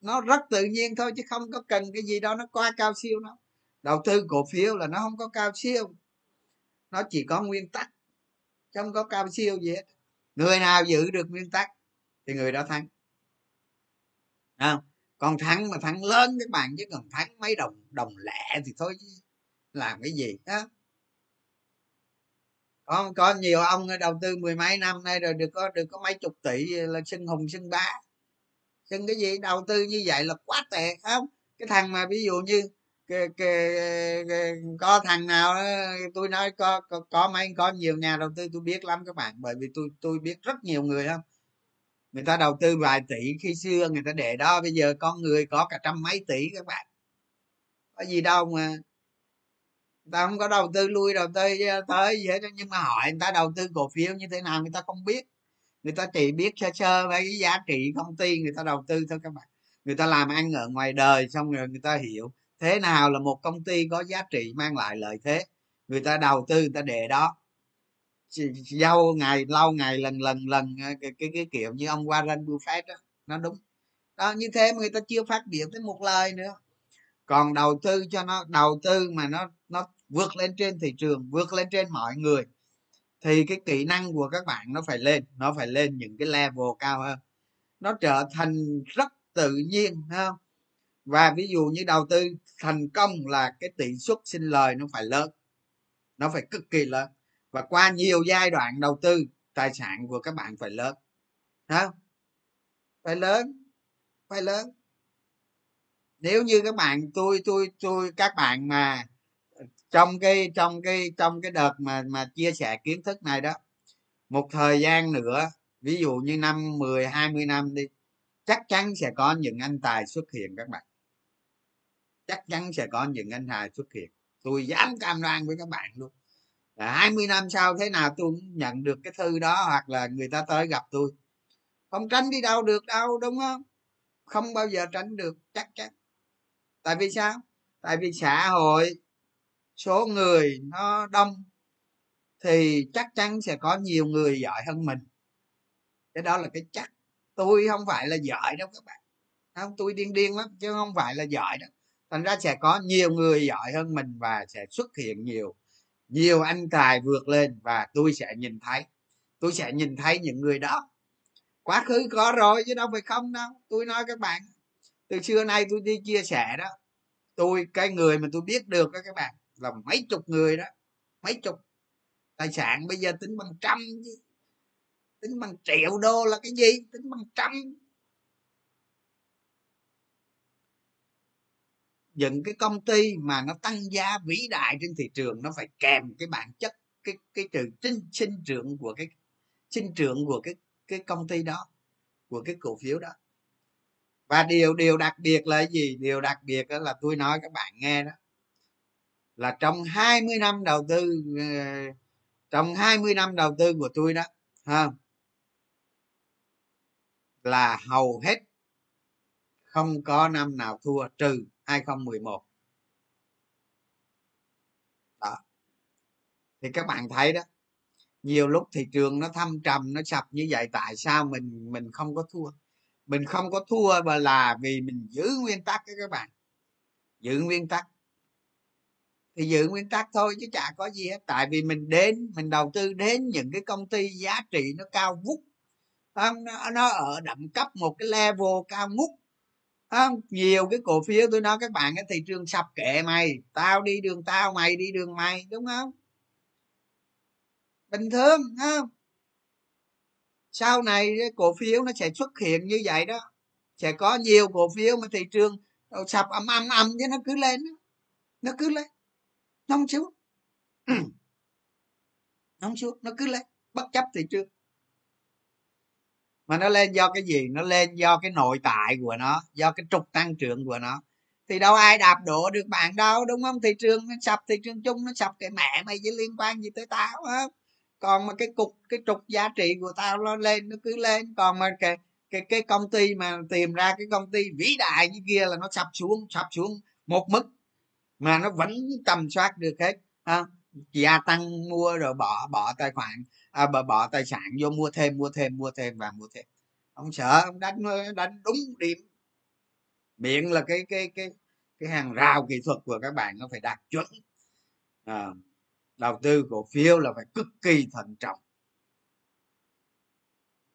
nó rất tự nhiên thôi chứ không có cần cái gì đó nó quá cao siêu nó. Đầu tư cổ phiếu là nó không có cao siêu. Nó chỉ có nguyên tắc, chứ không có cao siêu gì hết. Người nào giữ được nguyên tắc thì người đó thắng. À còn thắng mà thắng lớn các bạn, chứ còn thắng mấy đồng đồng lẻ thì thôi chứ làm cái gì đó có có nhiều ông đầu tư mười mấy năm nay rồi, được có được có mấy chục tỷ, là sưng hùng sưng bá sưng cái gì đầu tư như vậy là quá tệ không? Cái thằng mà ví dụ như cái, cái, cái, có thằng nào tôi nói có, có có mấy có nhiều nhà đầu tư tôi biết lắm các bạn bởi vì tôi tôi biết rất nhiều người không người ta đầu tư vài tỷ khi xưa người ta để đó bây giờ con người có cả trăm mấy tỷ các bạn. Có gì đâu mà người ta không có đầu tư lui đầu tư ờ, tới gì hết nhưng mà hỏi người ta đầu tư cổ phiếu như thế nào người ta không biết người ta chỉ biết sơ sơ về cái giá trị công ty người ta đầu tư thôi các bạn. Người ta làm ăn ở ngoài đời xong rồi người ta hiểu thế nào là một công ty có giá trị mang lại lợi thế. Người ta đầu tư người ta để đó. Dâu ngày lâu ngày lần lần lần ờ, cái cái, cái kiểu như ông Warren Buffett đó nó đúng. Đó như thế mà người ta chưa phát biểu tới một lời nữa. Còn đầu tư cho nó đầu tư mà nó nó vượt lên trên thị trường vượt lên trên mọi người thì cái kỹ năng của các bạn nó phải lên, nó phải lên những cái level cao hơn. Nó trở thành rất tự nhiên không? Và ví dụ như đầu tư thành công là cái tỷ suất sinh lời nó phải lớn, nó phải cực kỳ lớn. Và qua nhiều giai đoạn đầu tư, tài sản của các bạn phải lớn không? Phải lớn phải lớn. Nếu như các bạn, tôi tôi tôi, các bạn mà trong cái trong cái trong cái đợt mà mà chia sẻ kiến thức này đó, một thời gian nữa, ví dụ như năm 10 20 năm đi, chắc chắn sẽ có những anh tài xuất hiện các bạn. Chắc chắn sẽ có những anh tài xuất hiện. Tôi dám cam đoan với các bạn luôn. Là 20 năm sau thế nào tôi cũng nhận được cái thư đó hoặc là người ta tới gặp tôi. Không tránh đi đâu được đâu, đúng không? Không bao giờ tránh được, chắc chắn. Tại vì sao? Tại vì xã hội số người nó đông thì chắc chắn sẽ có nhiều người giỏi hơn mình. Cái đó là cái chắc. Tôi không phải là giỏi đâu các bạn. Không, tôi điên điên lắm, chứ không phải là giỏi đâu. Thành ra sẽ có nhiều người giỏi hơn mình và sẽ xuất hiện nhiều nhiều anh tài vượt lên và tôi sẽ nhìn thấy. Tôi sẽ nhìn thấy những người đó. Quá khứ có rồi chứ đâu phải không đâu. Tôi nói các bạn, từ xưa nay tôi đi chia sẻ đó. Tôi, cái người mà tôi biết được đó các bạn là mấy chục người đó, mấy chục. Tài sản bây giờ tính bằng trăm chứ. Tính bằng triệu đô là cái gì? Tính bằng trăm. Những cái công ty mà nó tăng giá vĩ đại trên thị trường, nó phải kèm cái bản chất, cái cái từ sinh sinh trưởng của cái, sinh trưởng của cái cái công ty đó, của cái cổ phiếu đó. Và điều điều đặc biệt là gì? Điều đặc biệt là tôi nói các bạn nghe đó là trong 20 năm đầu tư ờ, trong 20 năm đầu tư của tôi đó, ha, là hầu hết không có năm nào thua trừ 2011 đó. Thì các bạn thấy đó, nhiều lúc thị trường nó thâm trầm, nó sập như vậy, tại sao mình mình không có thua? Mình không có thua mà là vì mình giữ nguyên tắc đó các bạn. Giữ nguyên tắc thì giữ nguyên tắc thôi chứ chả có gì hết. Tại vì mình đến mình đầu tư đến những cái công ty giá trị nó cao vút nó, nó ở đẳng cấp một cái level cao ngút. Không? Nhiều cái cổ phiếu tôi nói các bạn cái thị trường sập kệ mày. Tao đi đường tao mày đi đường mày đúng không? Bình thường không? Sau này cổ phiếu nó sẽ xuất hiện như vậy đó. Sẽ có nhiều cổ phiếu mà thị trường sập âm âm âm chứ nó cứ lên nó cứ lên nó không xuống. [CLEARS THROAT] Nó không xuống. Nó cứ lên bất chấp thị trường mà nó lên do cái gì? Nó lên do cái nội tại của nó do cái trục tăng trưởng của nó. Thì đâu ai đạp đổ được bạn đâu đúng không? Thị trường nó sập thị trường chung nó sập. Cái mẹ mày chứ liên quan gì tới tao á còn mà cái cục cái trục giá trị của tao nó lên nó cứ lên. Còn mà cái cái cái công ty mà tìm ra cái công ty vĩ đại như kia là nó sập xuống sập xuống một mức mà nó vẫn tầm soát được hết. À, gia tăng mua rồi bỏ bỏ tài khoản. À, bỏ, bỏ tài sản vô mua thêm mua thêm mua thêm và mua thêm. Ông sợ ông đánh đánh đúng điểm. Miệng là cái cái cái cái hàng rào kỹ thuật của các bạn nó phải đạt chuẩn. À, đầu tư cổ phiếu là phải cực kỳ thận trọng.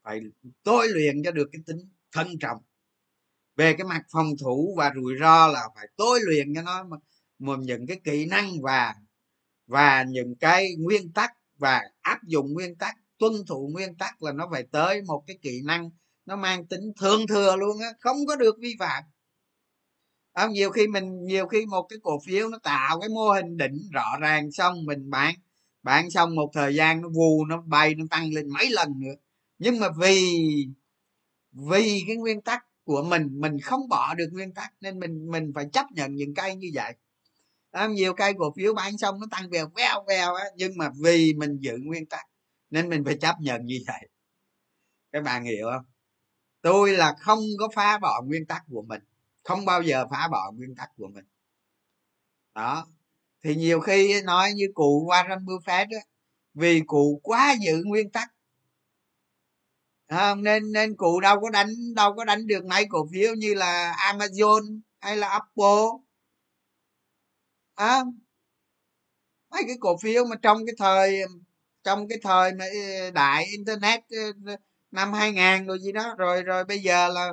Phải tối luyện cho được cái tính thận trọng. Về cái mặt phòng thủ và rủi ro là phải tối luyện cho nó một những cái kỹ năng và và những cái nguyên tắc và áp dụng nguyên tắc tuân thủ nguyên tắc là nó phải tới một cái kỹ năng nó mang tính thường thừa luôn á không có được vi phạm. À, nhiều khi mình nhiều khi một cái cổ phiếu nó tạo cái mô hình đỉnh rõ ràng xong mình bán bán xong một thời gian nó vù nó bay nó tăng lên mấy lần nữa. Nhưng mà vì vì cái nguyên tắc của mình mình không bỏ được nguyên tắc nên mình mình phải chấp nhận những cái như vậy làm nhiều cây cổ phiếu bán xong nó tăng vèo vèo vèo á nhưng mà vì mình giữ nguyên tắc nên mình phải chấp nhận như vậy. Các bạn hiểu không? Tôi là không có phá bỏ nguyên tắc của mình không bao giờ phá bỏ nguyên tắc của mình. Đó. Thì nhiều khi nói như cụ Warren Buffett á vì cụ quá giữ nguyên tắc. À, nên nên cụ đâu có đánh đâu có đánh được mấy cổ phiếu như là Amazon hay là Apple à, mấy cái cổ phiếu mà trong cái thời trong cái thời mà đại internet năm 2000 rồi gì đó. Rồi rồi bây giờ là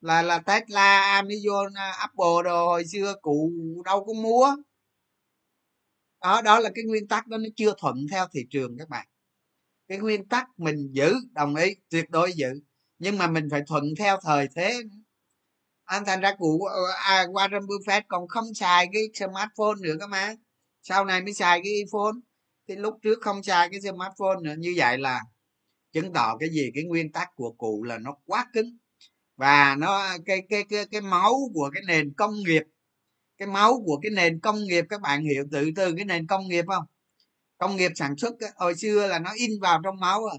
là là Tesla, Amazon, Apple đồ hồi xưa cụ đâu có mua đó đó là cái nguyên tắc đó nó chưa thuận theo thị trường các bạn. Cái nguyên tắc mình giữ đồng ý tuyệt đối giữ. Nhưng mà mình phải thuận theo thời thế anh thành ra cụ ờ, à, Warren Buffett còn không xài cái smartphone nữa cơ mà. Sau này mới xài cái iPhone. Thì lúc trước không xài cái smartphone nữa. Như vậy là chứng tỏ cái gì? Cái nguyên tắc của cụ là nó quá cứng. Và nó cái cái cái cái máu của cái nền công nghiệp cái máu của cái nền công nghiệp các bạn hiểu tự từ cái nền công nghiệp không? Công nghiệp sản xuất hồi xưa là nó in vào trong máu rồi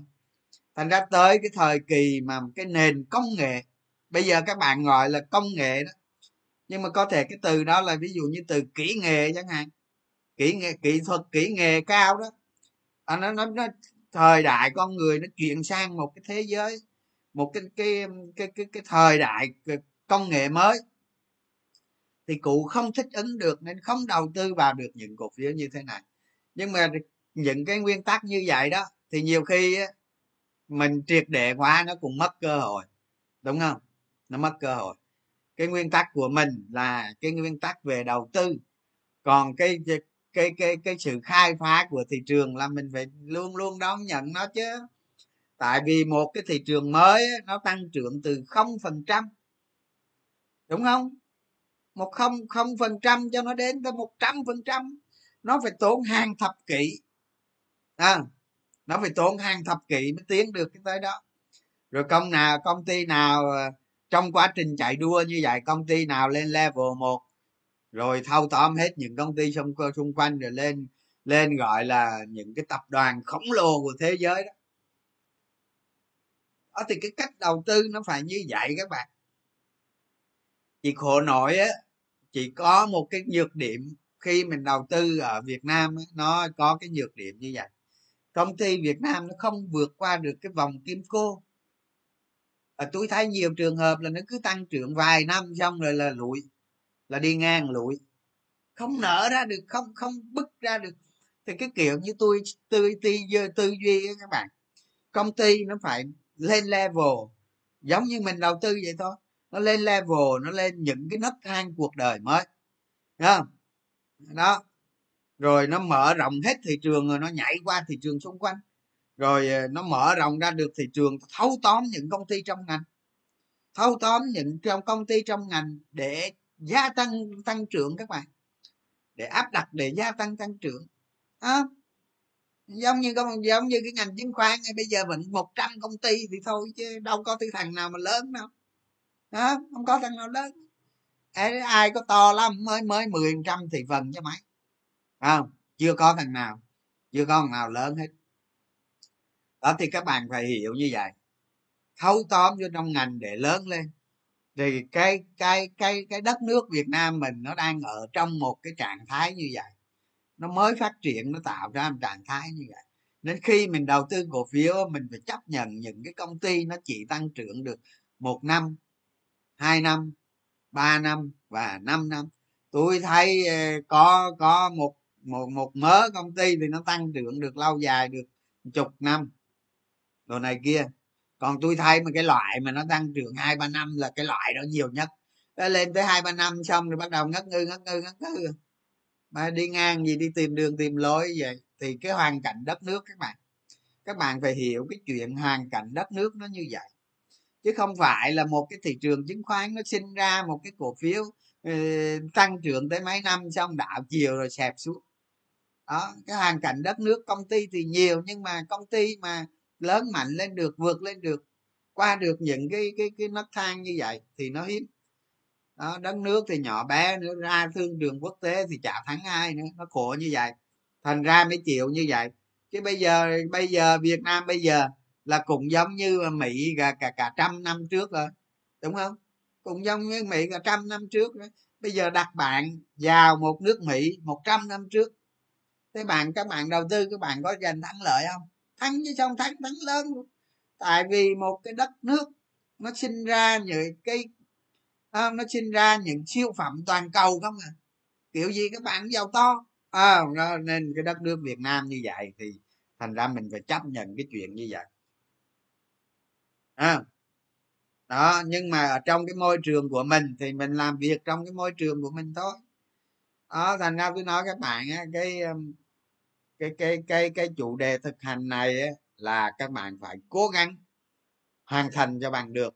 thành ra tới cái thời kỳ mà cái nền công nghệ bây giờ các bạn gọi là công nghệ đó. Nhưng mà có thể cái từ đó là ví dụ như từ kỹ nghệ chẳng hạn. Kỹ nghệ kỹ thuật kỹ nghề cao đó. À, nó, nó nó thời đại con người nó chuyển sang một cái thế giới một cái cái cái cái, cái thời đại công nghệ mới. Thì cụ không thích ứng được nên không đầu tư vào được những cổ phiếu như thế này. Nhưng mà những cái nguyên tắc như vậy đó thì nhiều khi mình triệt để quá nó cũng mất cơ hội. Đúng không? Nó mất cơ hội. Cái nguyên tắc của mình là cái nguyên tắc về đầu tư. Còn cái cái cái cái sự khai phá của thị trường là mình phải luôn luôn đón nhận nó chứ. Tại vì một cái thị trường mới nó tăng trưởng từ không phần trăm. Đúng không? Một không không phần trăm cho nó đến tới một trăm phần trăm nó phải tốn hàng thập kỷ. À, nó phải tốn hàng thập kỷ mới tiến được cái tới đó. Rồi công nào công ty nào à, trong quá trình chạy đua như vậy công ty nào lên level 1 rồi thâu tóm hết những công ty xung xung quanh rồi lên lên gọi là những cái tập đoàn khổng lồ của thế giới đó. Đó thì cái cách đầu tư nó phải như vậy các bạn. Chị khổ nổi á chỉ có một cái nhược điểm khi mình đầu tư ở việt nam á, nó có cái nhược điểm như vậy. Công ty việt nam nó không vượt qua được cái vòng kim cô. Ờ, tôi thấy nhiều trường hợp là nó cứ tăng trưởng vài năm xong rồi là lụi, là đi ngang lụi. Không nở ra được, không không bứt ra được. Thì cái kiểu như tôi, tư tư tư duy các bạn, công ty nó phải lên level, giống như mình đầu tư vậy thôi. Nó lên level, nó lên những cái nấc thang cuộc đời mới đó. Rồi nó mở rộng hết thị trường rồi nó nhảy qua thị trường xung quanh rồi ờ, nó mở rộng ra được thị trường thâu tóm những công ty trong ngành. Thâu tóm những trong công ty trong ngành để gia tăng tăng trưởng các bạn. Để áp đặt để gia tăng tăng trưởng. À, giống như giống như cái ngành chứng khoán bây giờ vẫn 100 công ty thì thôi chứ đâu có cái thằng nào mà lớn đâu. Đó không có thằng nào lớn. Ai có to lắm mới mới mười trăm thì phần cho mấy không? Chưa có thằng nào chưa có thằng nào lớn hết đó, thì các bạn phải hiểu như vậy. Thâu tóm vô trong ngành để lớn lên. Thì cái cái cái cái đất nước Việt Nam mình nó đang ở trong một cái trạng thái như vậy. Nó mới phát triển, nó tạo ra một trạng thái như vậy. Nên khi mình đầu tư cổ phiếu, mình phải chấp nhận những cái công ty nó chỉ tăng trưởng được một năm, hai năm, ba năm và năm năm. Tôi thấy ờ, có có một một một mớ công ty thì nó tăng trưởng được lâu dài được chục năm đồ này kia. Còn tôi thấy mà cái loại mà nó tăng trưởng hai, ba, năm là cái loại đó nhiều nhất. Nó lên tới hai, ba, năm xong rồi bắt đầu ngất ngư ngất ngư ngất ngư. Mà đi ngang gì, đi tìm đường, tìm lối vậy. Thì cái hoàn cảnh đất nước các bạn các bạn phải hiểu cái chuyện hoàn cảnh đất nước nó như vậy. Chứ không phải là một cái thị trường chứng khoán nó sinh ra một cái cổ phiếu ờ, tăng trưởng tới mấy năm xong đảo chiều rồi xẹp xuống. Đó, cái hoàn cảnh đất nước công ty thì nhiều nhưng mà công ty mà lớn mạnh lên được vượt lên được qua được những cái cái cái nấc thang như vậy thì nó hiếm. Đó, đất nước thì nhỏ bé nữa ra thương trường quốc tế thì chả thắng ai nữa nó khổ như vậy thành ra mới chịu như vậy. Chứ bây giờ bây giờ việt nam bây giờ là cũng giống như mỹ cả cả cả trăm năm trước rồi đúng không? Cũng giống như mỹ cả trăm năm trước rồi bây giờ đặt bạn vào một nước mỹ một trăm năm trước thế bạn các bạn đầu tư các bạn có giành thắng lợi không? Thắng chứ không thắng thắng lớn luôn. Tại vì một cái đất nước nó sinh ra những cái à, nó sinh ra những siêu phẩm toàn cầu không à. Kiểu gì các bạn giàu to. À, nên cái đất nước việt nam như vậy thì thành ra mình phải chấp nhận cái chuyện như vậy. À, đó nhưng mà ở trong cái môi trường của mình thì mình làm việc trong cái môi trường của mình thôi. Đó thành ra tôi nói các bạn cái cái cái cái cái chủ đề thực hành này ấy, là các bạn phải cố gắng hoàn thành cho bằng được.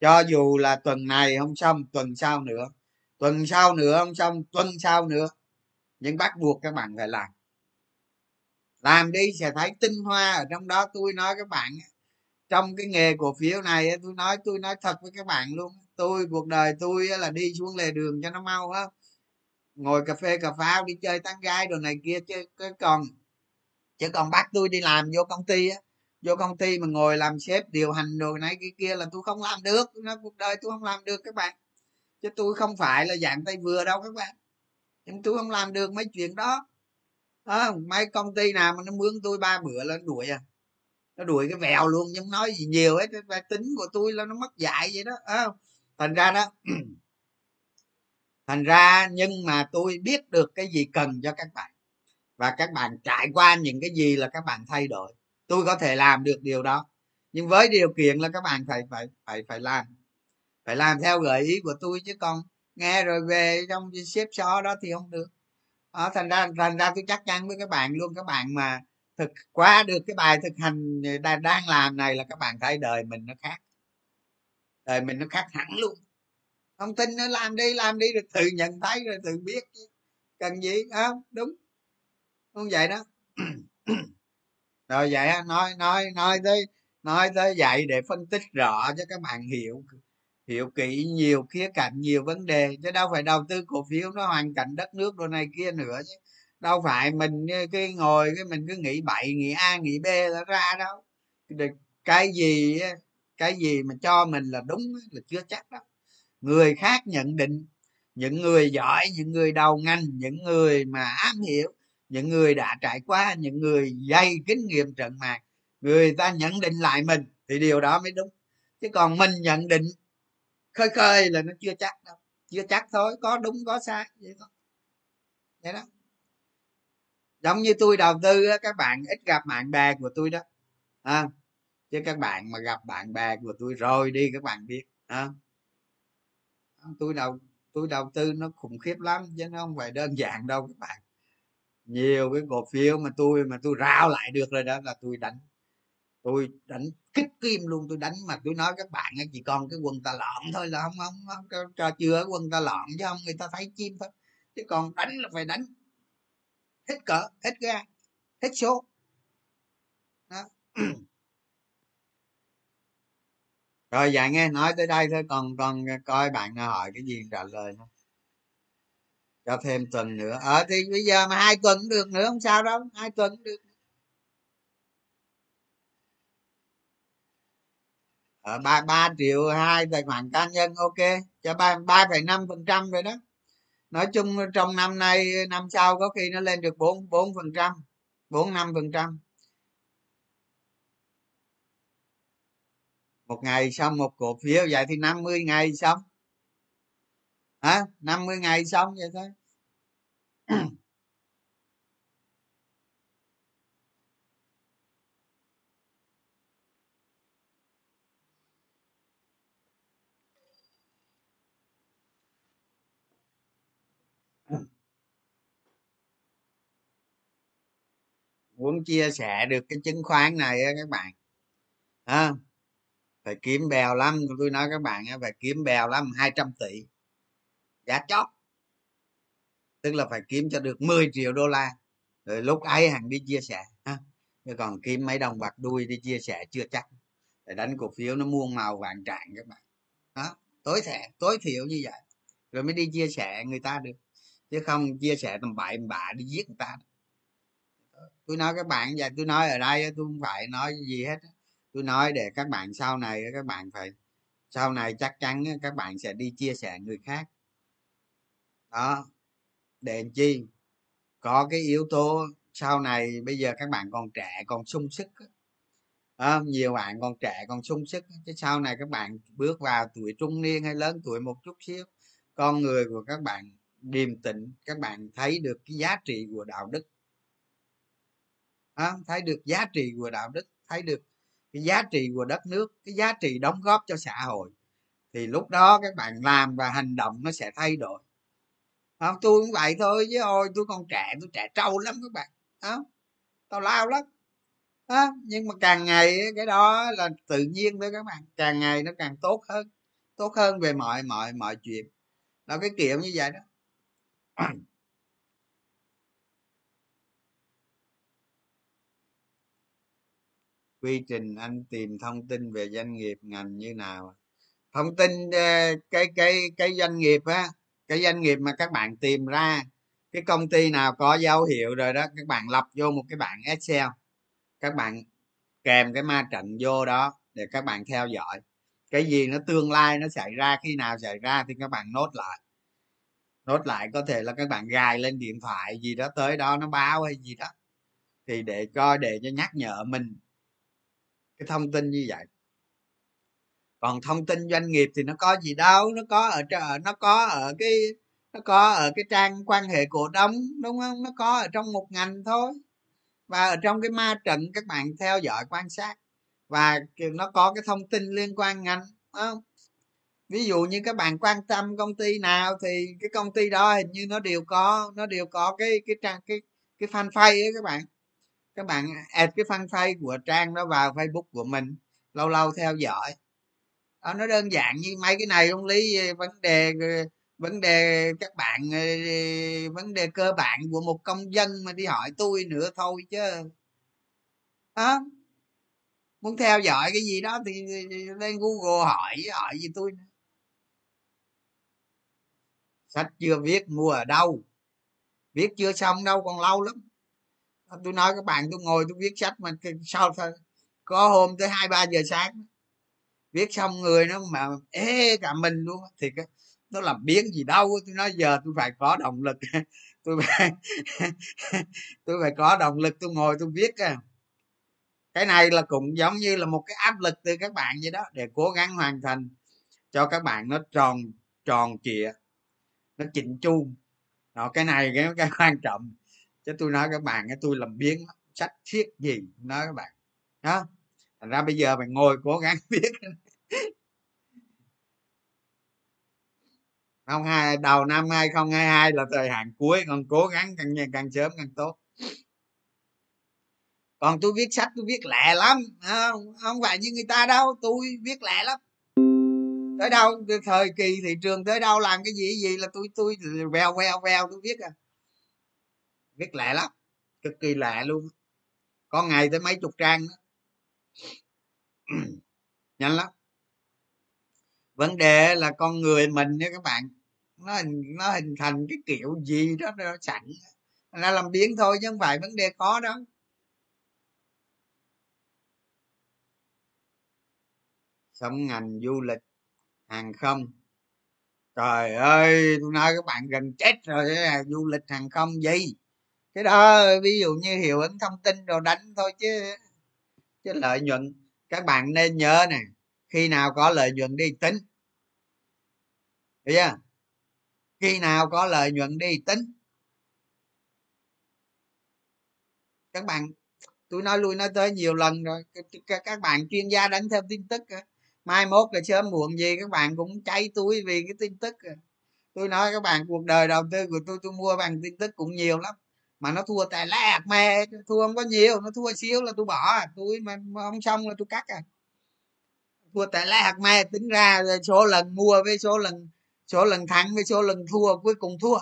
Cho dù là tuần này không xong tuần sau nữa tuần sau nữa không xong tuần sau nữa nhưng bắt buộc các bạn phải làm. Làm đi sẽ thấy tinh hoa ở trong đó. Tôi nói các bạn trong cái nghề cổ phiếu này tôi nói tôi nói thật với các bạn luôn tôi cuộc đời tôi là đi xuống lề đường cho nó mau á ngồi cà phê cà pháo đi chơi tán gái đồ này kia chứ cái còn chứ còn bắt tôi đi làm vô công ty á. Vô công ty mà ngồi làm sếp điều hành đồ này kia kia là tôi không làm được. Nó cuộc đời tôi không làm được các bạn. Chứ tôi không phải là dạng tay vừa đâu các bạn. Nhưng tôi không làm được mấy chuyện đó. À, mấy công ty nào mà nó mướn tôi ba bữa là nó đuổi à. Nó đuổi cái vèo luôn nhưng nói gì nhiều hết. Cái tính của tôi là nó mất dạy vậy đó. À, thành ra đó [CLEARS THROAT] thành ra nhưng mà tôi biết được cái gì cần cho các bạn. Và các bạn trải qua những cái gì là các bạn thay đổi. Tôi có thể làm được điều đó. Nhưng với điều kiện là các bạn phải phải phải phải làm. Phải làm theo gợi ý của tôi chứ còn nghe rồi về trong xếp xó đó thì không được. Đó, thành ra thành ra tôi chắc chắn với các bạn luôn các bạn mà thực quá được cái bài thực hành đang, đang làm này là các bạn thấy đời mình nó khác. Đời mình nó khác hẳn luôn không tin nó làm đi làm đi rồi tự nhận thấy rồi tự biết cần gì không? Đúng. Không vậy đó. [CLEARS THROAT] Rồi vậy nói nói nói tới nói tới vậy để phân tích rõ cho các bạn hiểu hiểu kỹ nhiều khía cạnh, nhiều vấn đề. Chứ đâu phải đầu tư cổ phiếu nó hoàn cảnh đất nước đồ này kia nữa chứ. Đâu phải mình cái ngồi, cái mình cứ nghĩ bậy, nghĩ a, nghĩ b là ra đâu. Cái gì cái gì mà cho mình là đúng là chưa chắc đâu người khác nhận định những người giỏi những người đầu ngành những người mà am hiểu những người đã trải qua những người dày kinh nghiệm trận mạc người ta nhận định lại mình thì điều đó mới đúng. Chứ còn mình nhận định khơi khơi là nó chưa chắc đâu chưa chắc thôi có đúng có sai vậy thôi. Vậy đó. Giống như tôi đầu tư các bạn ít gặp bạn bè của tôi đó à, chứ các bạn mà gặp bạn bè của tôi rồi đi các bạn biết à, tôi đầu tôi đầu tư nó khủng khiếp lắm chứ nó không phải đơn giản đâu các bạn. Nhiều cái cổ phiếu mà tôi mà tôi rao lại được rồi đó là tôi đánh tôi đánh kích kim luôn tôi đánh mà tôi nói các bạn chỉ còn cái quần tà lọn thôi là không không, không cho chưa quần tà lọn chứ không người ta thấy chim thôi. Chứ còn đánh là phải đánh hết cỡ hết ga hết số. Đó. [CLEARS THROAT] rồi dạ nghe nói tới đây thôi còn còn coi bạn nào hỏi cái gì trả lời thôi. Cho thêm tuần nữa. Ở à, thì bây giờ mà hai tuần cũng được nữa không sao đâu hai tuần cũng được. Ở ba ba triệu hai tài khoản cá nhân ok. Cho ba ba phẩy năm phần trăm rồi đó. Nói chung trong năm nay năm sau có khi nó lên được bốn bốn phần trăm bốn năm phần trăm. Một ngày xong một cổ phiếu vậy thì 50 ngày xong. Hả? 50 ngày xong vậy thôi. Muốn chia sẻ được cái chứng khoán này các bạn. À, phải kiếm bèo lắm. Tôi nói các bạn phải kiếm bèo lắm 200 tỷ. Giá chót. Tức là phải kiếm cho được 10 triệu đô la. Rồi lúc ấy hàng đi chia sẻ ha chứ còn kiếm mấy đồng bạc đuôi đi chia sẻ chưa chắc. Để đánh cổ phiếu nó muôn màu vàng trạng các bạn. Đó, tối thiểu tối thiểu như vậy. Rồi mới đi chia sẻ người ta được. Chứ không chia sẻ tầm bậy bạ đi giết người ta tôi nói các bạn vậy tôi nói ở đây tôi không phải nói gì hết tôi nói để các bạn sau này các bạn phải sau này chắc chắn các bạn sẽ đi chia sẻ người khác. Đó để chi? Có cái yếu tố sau này bây giờ các bạn còn trẻ còn sung sức à, nhiều bạn còn trẻ còn sung sức chứ sau này các bạn bước vào tuổi trung niên hay lớn tuổi một chút xíu con người của các bạn điềm tĩnh các bạn thấy được cái giá trị của đạo đức. À, thấy được giá trị của đạo đức thấy được cái giá trị của đất nước, cái giá trị đóng góp cho xã hội, thì lúc đó các bạn làm và hành động nó sẽ thay đổi. Không, tôi cũng vậy thôi, chứ ôi, tôi còn trẻ, tôi trẻ trâu lắm các bạn không tao lao lắm đó. nhưng mà càng ngày cái đó là tự nhiên thôi các bạn, càng ngày nó càng tốt hơn tốt hơn về mọi mọi mọi chuyện. Là cái kiểu như vậy đó. Quy trình anh tìm thông tin về doanh nghiệp ngành như nào? Thông tin ờ, cái cái cái doanh nghiệp á, cái doanh nghiệp mà các bạn tìm ra, cái công ty nào có dấu hiệu rồi đó, các bạn lập vô một cái bảng excel, các bạn kèm cái ma trận vô đó để các bạn theo dõi. Cái gì nó tương lai, nó xảy ra, khi nào xảy ra thì các bạn nốt lại. Nốt lại có thể là các bạn gài lên điện thoại gì đó, tới đó nó báo hay gì đó, thì để coi, để cho nhắc nhở mình cái thông tin như vậy. Còn thông tin doanh nghiệp thì nó có gì đâu, nó có ở nó có ở cái, nó có ở cái trang quan hệ cổ đông, đúng không? Nó có ở trong một ngành thôi. Và ở trong cái ma trận các bạn theo dõi quan sát. Và nó có cái thông tin liên quan ngành không? Ví dụ như các bạn quan tâm công ty nào thì cái công ty đó hình như nó đều có, nó đều có cái cái trang, cái cái fanpage ấy các bạn các bạn add cái fanpage của trang đó vào facebook của mình lâu lâu theo dõi. Đó, nó đơn giản như mấy cái này không lý vấn đề vấn đề các bạn ờ, vấn đề cơ bản của một công dân mà đi hỏi tôi nữa thôi chứ. Đó. Muốn theo dõi cái gì đó thì lên google hỏi hỏi gì tôi sách chưa viết mua ở đâu? Viết chưa xong đâu còn lâu lắm tôi nói các bạn, tôi ngồi tôi viết sách mà sau thôi. Có hôm tới hai, ba giờ sáng, viết xong người nó mà ế cả mình luôn. Thì nó làm biến gì đâu, tôi nói giờ tôi phải có động lực. [LAUGHS] Tôi phải [LAUGHS] tôi phải có động lực, tôi ngồi tôi viết à. Cái này là cũng giống như là một cái áp lực từ các bạn vậy đó, để cố gắng hoàn thành cho các bạn nó tròn tròn trịa, nó chỉnh chu. Đó, cái này cái cái quan trọng chứ tôi nói các bạn cái tôi làm biến sách thiết gì nói các bạn. Đó. Thành ra bây giờ mình ngồi cố gắng [LAUGHS] viết không hai đầu năm 2022 là thời hạn cuối còn cố gắng càng nhanh càng sớm càng tốt. Còn tôi viết sách tôi viết lẹ lắm. Không, không phải như người ta đâu tôi viết lẹ lắm. Tới đâu thời kỳ thị trường tới đâu làm cái gì gì là tôi tôi vèo vèo vèo tôi viết à viết lẹ lắm, cực kỳ lẹ luôn. Có ngày tới mấy chục trang đó. [CLEARS THROAT] nhanh lắm. Vấn đề là con người mình nha các bạn, nó hình nó hình thành cái kiểu gì đó, nó sẵn, nó làm biến thôi chứ không phải vấn đề khó đâu. Sống ngành du lịch, hàng không. Trời ơi tôi nói các bạn gần chết rồi, du lịch hàng không gì? Cái đó, ví dụ như hiệu ứng thông tin rồi đánh thôi chứ chứ lợi nhuận, các bạn nên nhớ nè, khi nào có lợi nhuận đi tính. Hiểu chưa? Khi nào có lợi nhuận đi tính. Các bạn tôi nói lui nói tới nhiều lần rồi, các bạn chuyên gia đánh theo tin tức mai mốt là sớm muộn gì, các bạn cũng cháy túi vì cái tin tức tôi nói các bạn, cuộc đời đầu tư của tôi tôi mua bằng tin tức cũng nhiều lắm mà nó thua tài lạc mẹ thua không có nhiều, nó thua xíu là tôi bỏ à. tôi mà không xong là tôi cắt à. Thua tài lạc mẹ tính ra số lần mua với số lần số lần thắng với số lần thua, cuối cùng thua.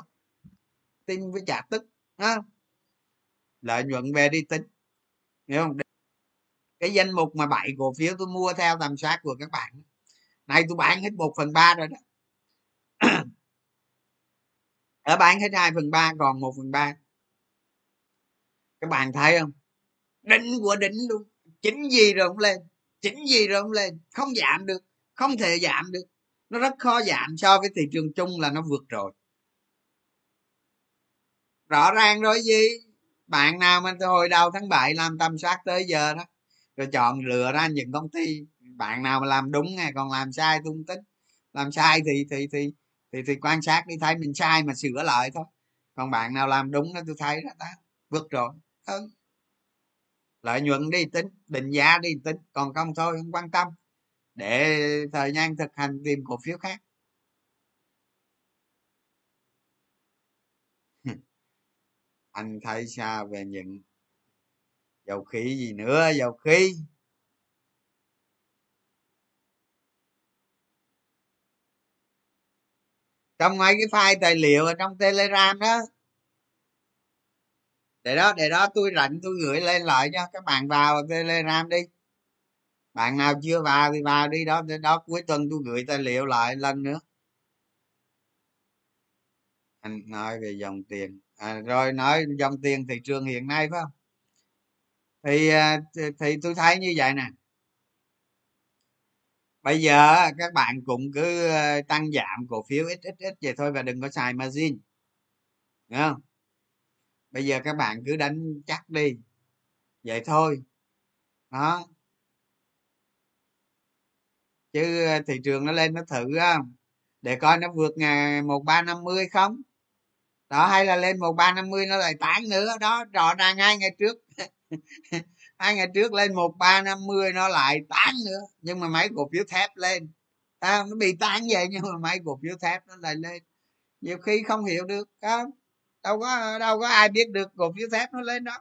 Tin với trả tức, ha. Lợi nhuận về đi tính, hiểu không? Cái danh mục mà bảy cổ phiếu tôi mua theo tầm soát của các bạn. Này tôi bán hết một phần ba rồi đó. [CLEARS THROAT] Ở bán hết hai phần ba, còn một phần ba các bạn thấy không? Đỉnh của đỉnh luôn. Chính gì rồi không lên? Chính gì rồi không lên? Không giảm được không thể giảm được. Nó rất khó giảm so với thị trường chung là nó vượt rồi. Rõ ràng rồi gì? Bạn nào mà hồi đầu tháng 7 làm tầm soát tới giờ đó rồi chọn lựa ra những công ty bạn nào mà làm đúng này còn làm sai tung tích làm sai thì thì thì thì thì quan sát đi thấy mình sai mà sửa lại thôi. Còn bạn nào làm đúng đó tôi thấy đó, đó vượt rồi ừ. lợi nhuận đi tính, định giá đi tính, còn không thôi, không quan tâm. Để thời gian thực hành tìm cổ phiếu khác. [LAUGHS] Anh thấy sao về những dầu khí gì nữa, dầu khí? Trong mấy cái file tài liệu ở trong telegram đó để đó để đó tôi rảnh tôi gửi lên lại cho các bạn vào telegram đi. Bạn nào chưa vào thì vào đi đó đó cuối tuần tôi gửi tài liệu lại lần nữa. Anh nói về dòng tiền. À, rồi nói dòng tiền thị trường hiện nay phải không? Thì à, thì tôi thấy như vậy nè. Bây giờ các bạn cũng cứ à, tăng giảm cổ phiếu ít ít ít vậy thôi và đừng có xài margin. Đúng không? Bây giờ các bạn cứ đánh chắc đi. Vậy thôi. Đó. Chứ ờ, thị trường nó lên nó thử để coi nó vượt ngày một ba năm mươi không? Đó hay là lên một ba năm mươi nó lại tán nữa. Đó rõ ràng hai ngày trước. [LAUGHS] Hai ngày trước lên một ba năm mươi nó lại tán nữa. Nhưng mà mấy cổ phiếu thép lên. À, nó bị tán vậy nhưng mà mấy cổ phiếu thép nó lại lên. Nhiều khi không hiểu được không đâu có đâu có ai biết được, cổ phiếu thép nó lên đó.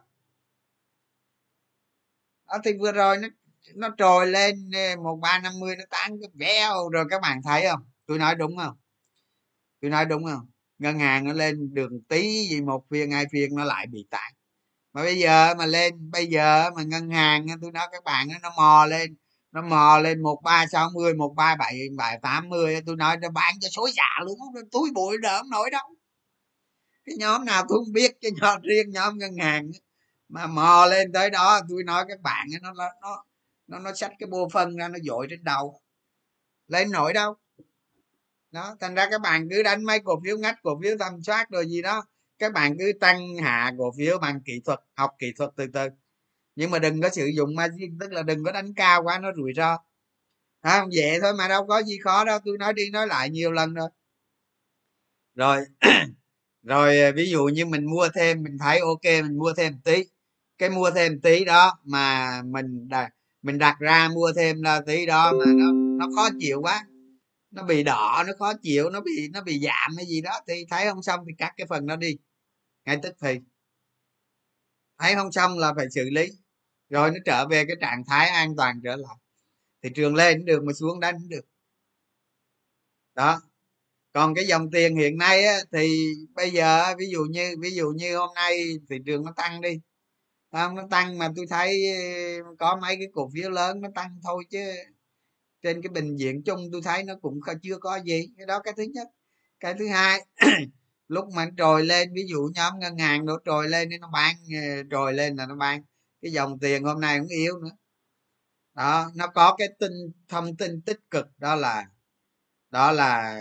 Đó, thì vừa rồi nó nó trồi lên một ba năm mươi, nó tăng cái veo rồi, các bạn thấy không? Tôi nói đúng không? Tôi nói đúng không? Ngân hàng nó lên đường tí gì, một phiên, hai phiên nó lại bị tản mà bây giờ mà lên, bây giờ mà ngân hàng, tôi nói các bạn, nó mò lên, nó mò lên một ba sáu mươi, một ba bảy bảy tám mươi, tôi nói nó bán cho xối xả luôn túi bụi đỡ không nổi đâu cái nhóm nào tôi không biết cái nhóm riêng nhóm ngân hàng mà mò lên tới đó tôi nói các bạn nó nó nó nó nó xách cái bô phân ra nó dội trên đầu. Lên nổi đâu. Đó thành ra các bạn cứ đánh mấy cổ phiếu ngách cổ phiếu tầm soát rồi gì đó các bạn cứ tăng hạ cổ phiếu bằng kỹ thuật học kỹ thuật từ từ. Nhưng mà đừng có sử dụng margin tức là đừng có đánh cao quá nó rủi ro. À, vậy thôi mà đâu có gì khó đâu tôi nói đi nói lại nhiều lần rồi. Rồi [CLEARS THROAT] rồi à, ví dụ như mình mua thêm, mình thấy ok, mình mua thêm tí. Cái mua thêm tí đó mà mình đặt mình đặt ra mua thêm là tí đó mà nó nó khó chịu quá. Nó bị đỏ, nó khó chịu, nó bị nó bị giảm hay gì đó thì thấy không xong thì cắt cái phần đó đi. Ngay tức thì. Thấy không xong là phải xử lý. Rồi nó trở về cái trạng thái an toàn trở lại. Thị trường lên cũng được, mà xuống đánh được. Đó còn cái dòng tiền hiện nay á, thì bây giờ ví dụ như ví dụ như hôm nay thị trường nó tăng đi. Không nó tăng mà tôi thấy có mấy cái cổ phiếu lớn nó tăng thôi chứ trên cái bình diện chung tôi thấy nó cũng chưa có gì. Cái đó cái thứ nhất. Cái thứ hai [CLEARS THROAT] lúc mà nó trồi lên ví dụ nhóm ngân hàng nó trồi lên nó bán trồi lên là nó bán. Cái dòng tiền hôm nay cũng yếu nữa. Đó nó có cái tin thông tin tích cực đó là đó là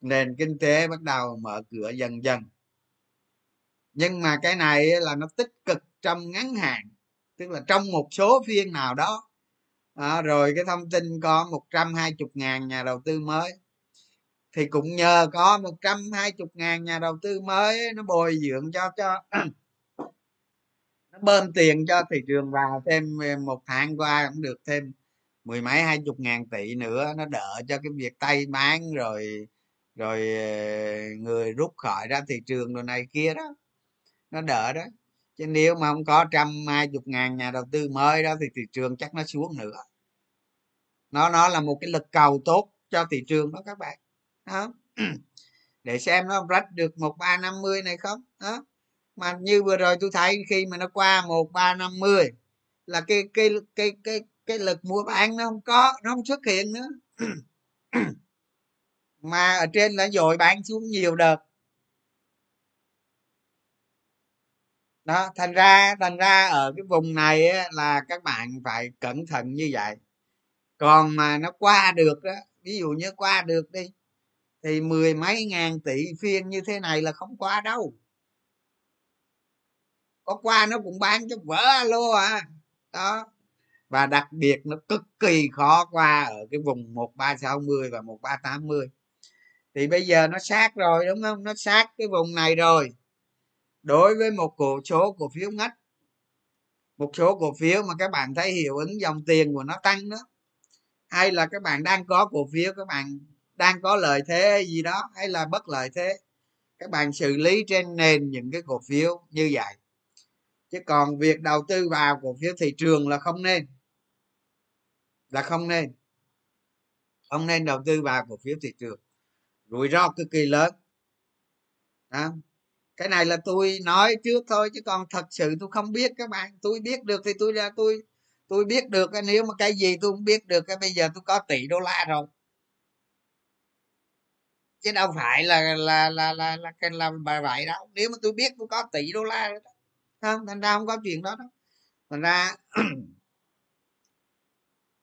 nền kinh tế bắt đầu mở cửa dần dần. Nhưng mà cái này là nó tích cực trong ngắn hạn tức là trong một số phiên nào đó. À, rồi cái thông tin có một trăm hai chục ngàn nhà đầu tư mới. Thì cũng nhờ có một trăm hai chục ngàn nhà đầu tư mới nó bồi dưỡng cho cho [CLEARS THROAT] nó bơm tiền cho thị trường vào thêm một tháng qua cũng được thêm mười mấy hai chục ngàn tỷ nữa. Nó đỡ cho cái việc tay bán rồi rồi ờ, người rút khỏi ra thị trường đồ này kia đó, nó đỡ đó. Chứ nếu mà không có trăm hai chục ngàn nhà đầu tư mới đó thì thị trường chắc nó xuống nữa. Nó nó là một cái lực cầu tốt cho thị trường đó các bạn, đó. [CLEARS THROAT] Để xem nó rách được một ba năm mươi này không, đó. Mà như vừa rồi tôi thấy khi mà nó qua một ba năm mươi là cái cái cái cái cái lực mua bán nó không có, nó không xuất hiện nữa. [CLEARS THROAT] mà ở trên là dội bán xuống nhiều đợt. Đó thành ra thành ra ở cái vùng này á, là các bạn phải cẩn thận như vậy. Còn mà nó qua được đó ví dụ như qua được đi thì mười mấy ngàn tỷ phiên như thế này là không qua đâu. Có qua nó cũng bán cho vỡ lô à. Đó. Và đặc biệt nó cực kỳ khó qua ở cái vùng một ba sáu mươi và một ba tám mươi thì bây giờ nó sát rồi, đúng không? Nó sát cái vùng này rồi. Đối với một cổ số cổ phiếu ngách một số cổ phiếu mà các bạn thấy hiệu ứng dòng tiền của nó tăng đó, hay là các bạn đang có cổ phiếu, các bạn đang có lợi thế gì đó, hay là bất lợi thế, các bạn xử lý trên nền những cái cổ phiếu như vậy. Chứ còn việc đầu tư vào cổ phiếu thị trường là không nên. Là không nên. Không nên đầu tư vào cổ phiếu thị trường rủi ro cực kỳ lớn. À, cái này là tôi nói trước thôi chứ còn thật sự tôi không biết các bạn. Tôi biết được thì tôi ra tôi tôi biết được. Nếu mà cái gì tôi không biết được cái bây giờ tôi có tỷ đô la rồi. Chứ đâu phải là là là là là, là, là bài vậy đâu. Nếu mà tôi biết tôi có tỷ đô la rồi đó. không thành ra không có chuyện đó đâu. Thành ra [CLEARS THROAT]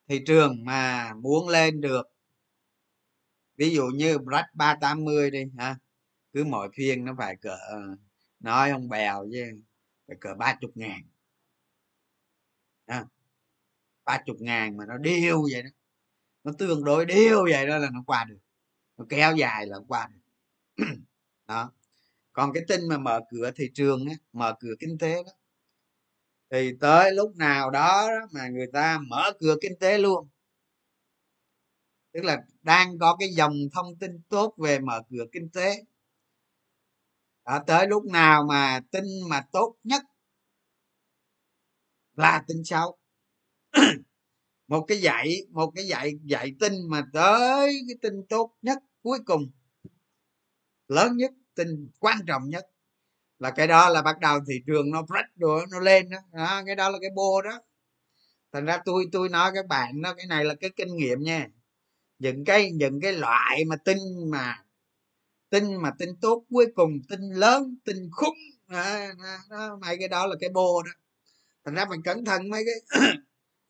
thị trường mà muốn lên được ví dụ như black ba tám mươi đi ha cứ mỗi phiên nó phải cỡ ờ, nói không bèo chứ phải cỡ ba chục ngàn. Ba chục ngàn mà nó điêu vậy đó. Nó tương đối điêu vậy đó là nó qua được. Nó kéo dài là qua được. [CLEARS THROAT] Đó. Còn cái tin mà mở cửa thị trường á mở cửa kinh tế đó thì tới lúc nào đó, đó mà người ta mở cửa kinh tế luôn tức là đang có cái dòng thông tin tốt về mở cửa kinh tế. Đó, tới lúc nào mà tin mà tốt nhất là tin xấu. [COUGHS] Một cái dạy một cái dạy dạy tin mà tới cái tin tốt nhất cuối cùng lớn nhất tin quan trọng nhất là cái đó là bắt đầu thị trường nó rách rồi nó lên đó. đó cái đó là cái bô đó. Thành ra tôi tôi nói các bạn đó cái này là cái kinh nghiệm nha những cái những cái loại mà tin mà tin mà tin tốt cuối cùng tin lớn tin khủng à, à, đó, mấy cái đó là cái bô đó. Thành ra mình cẩn thận mấy cái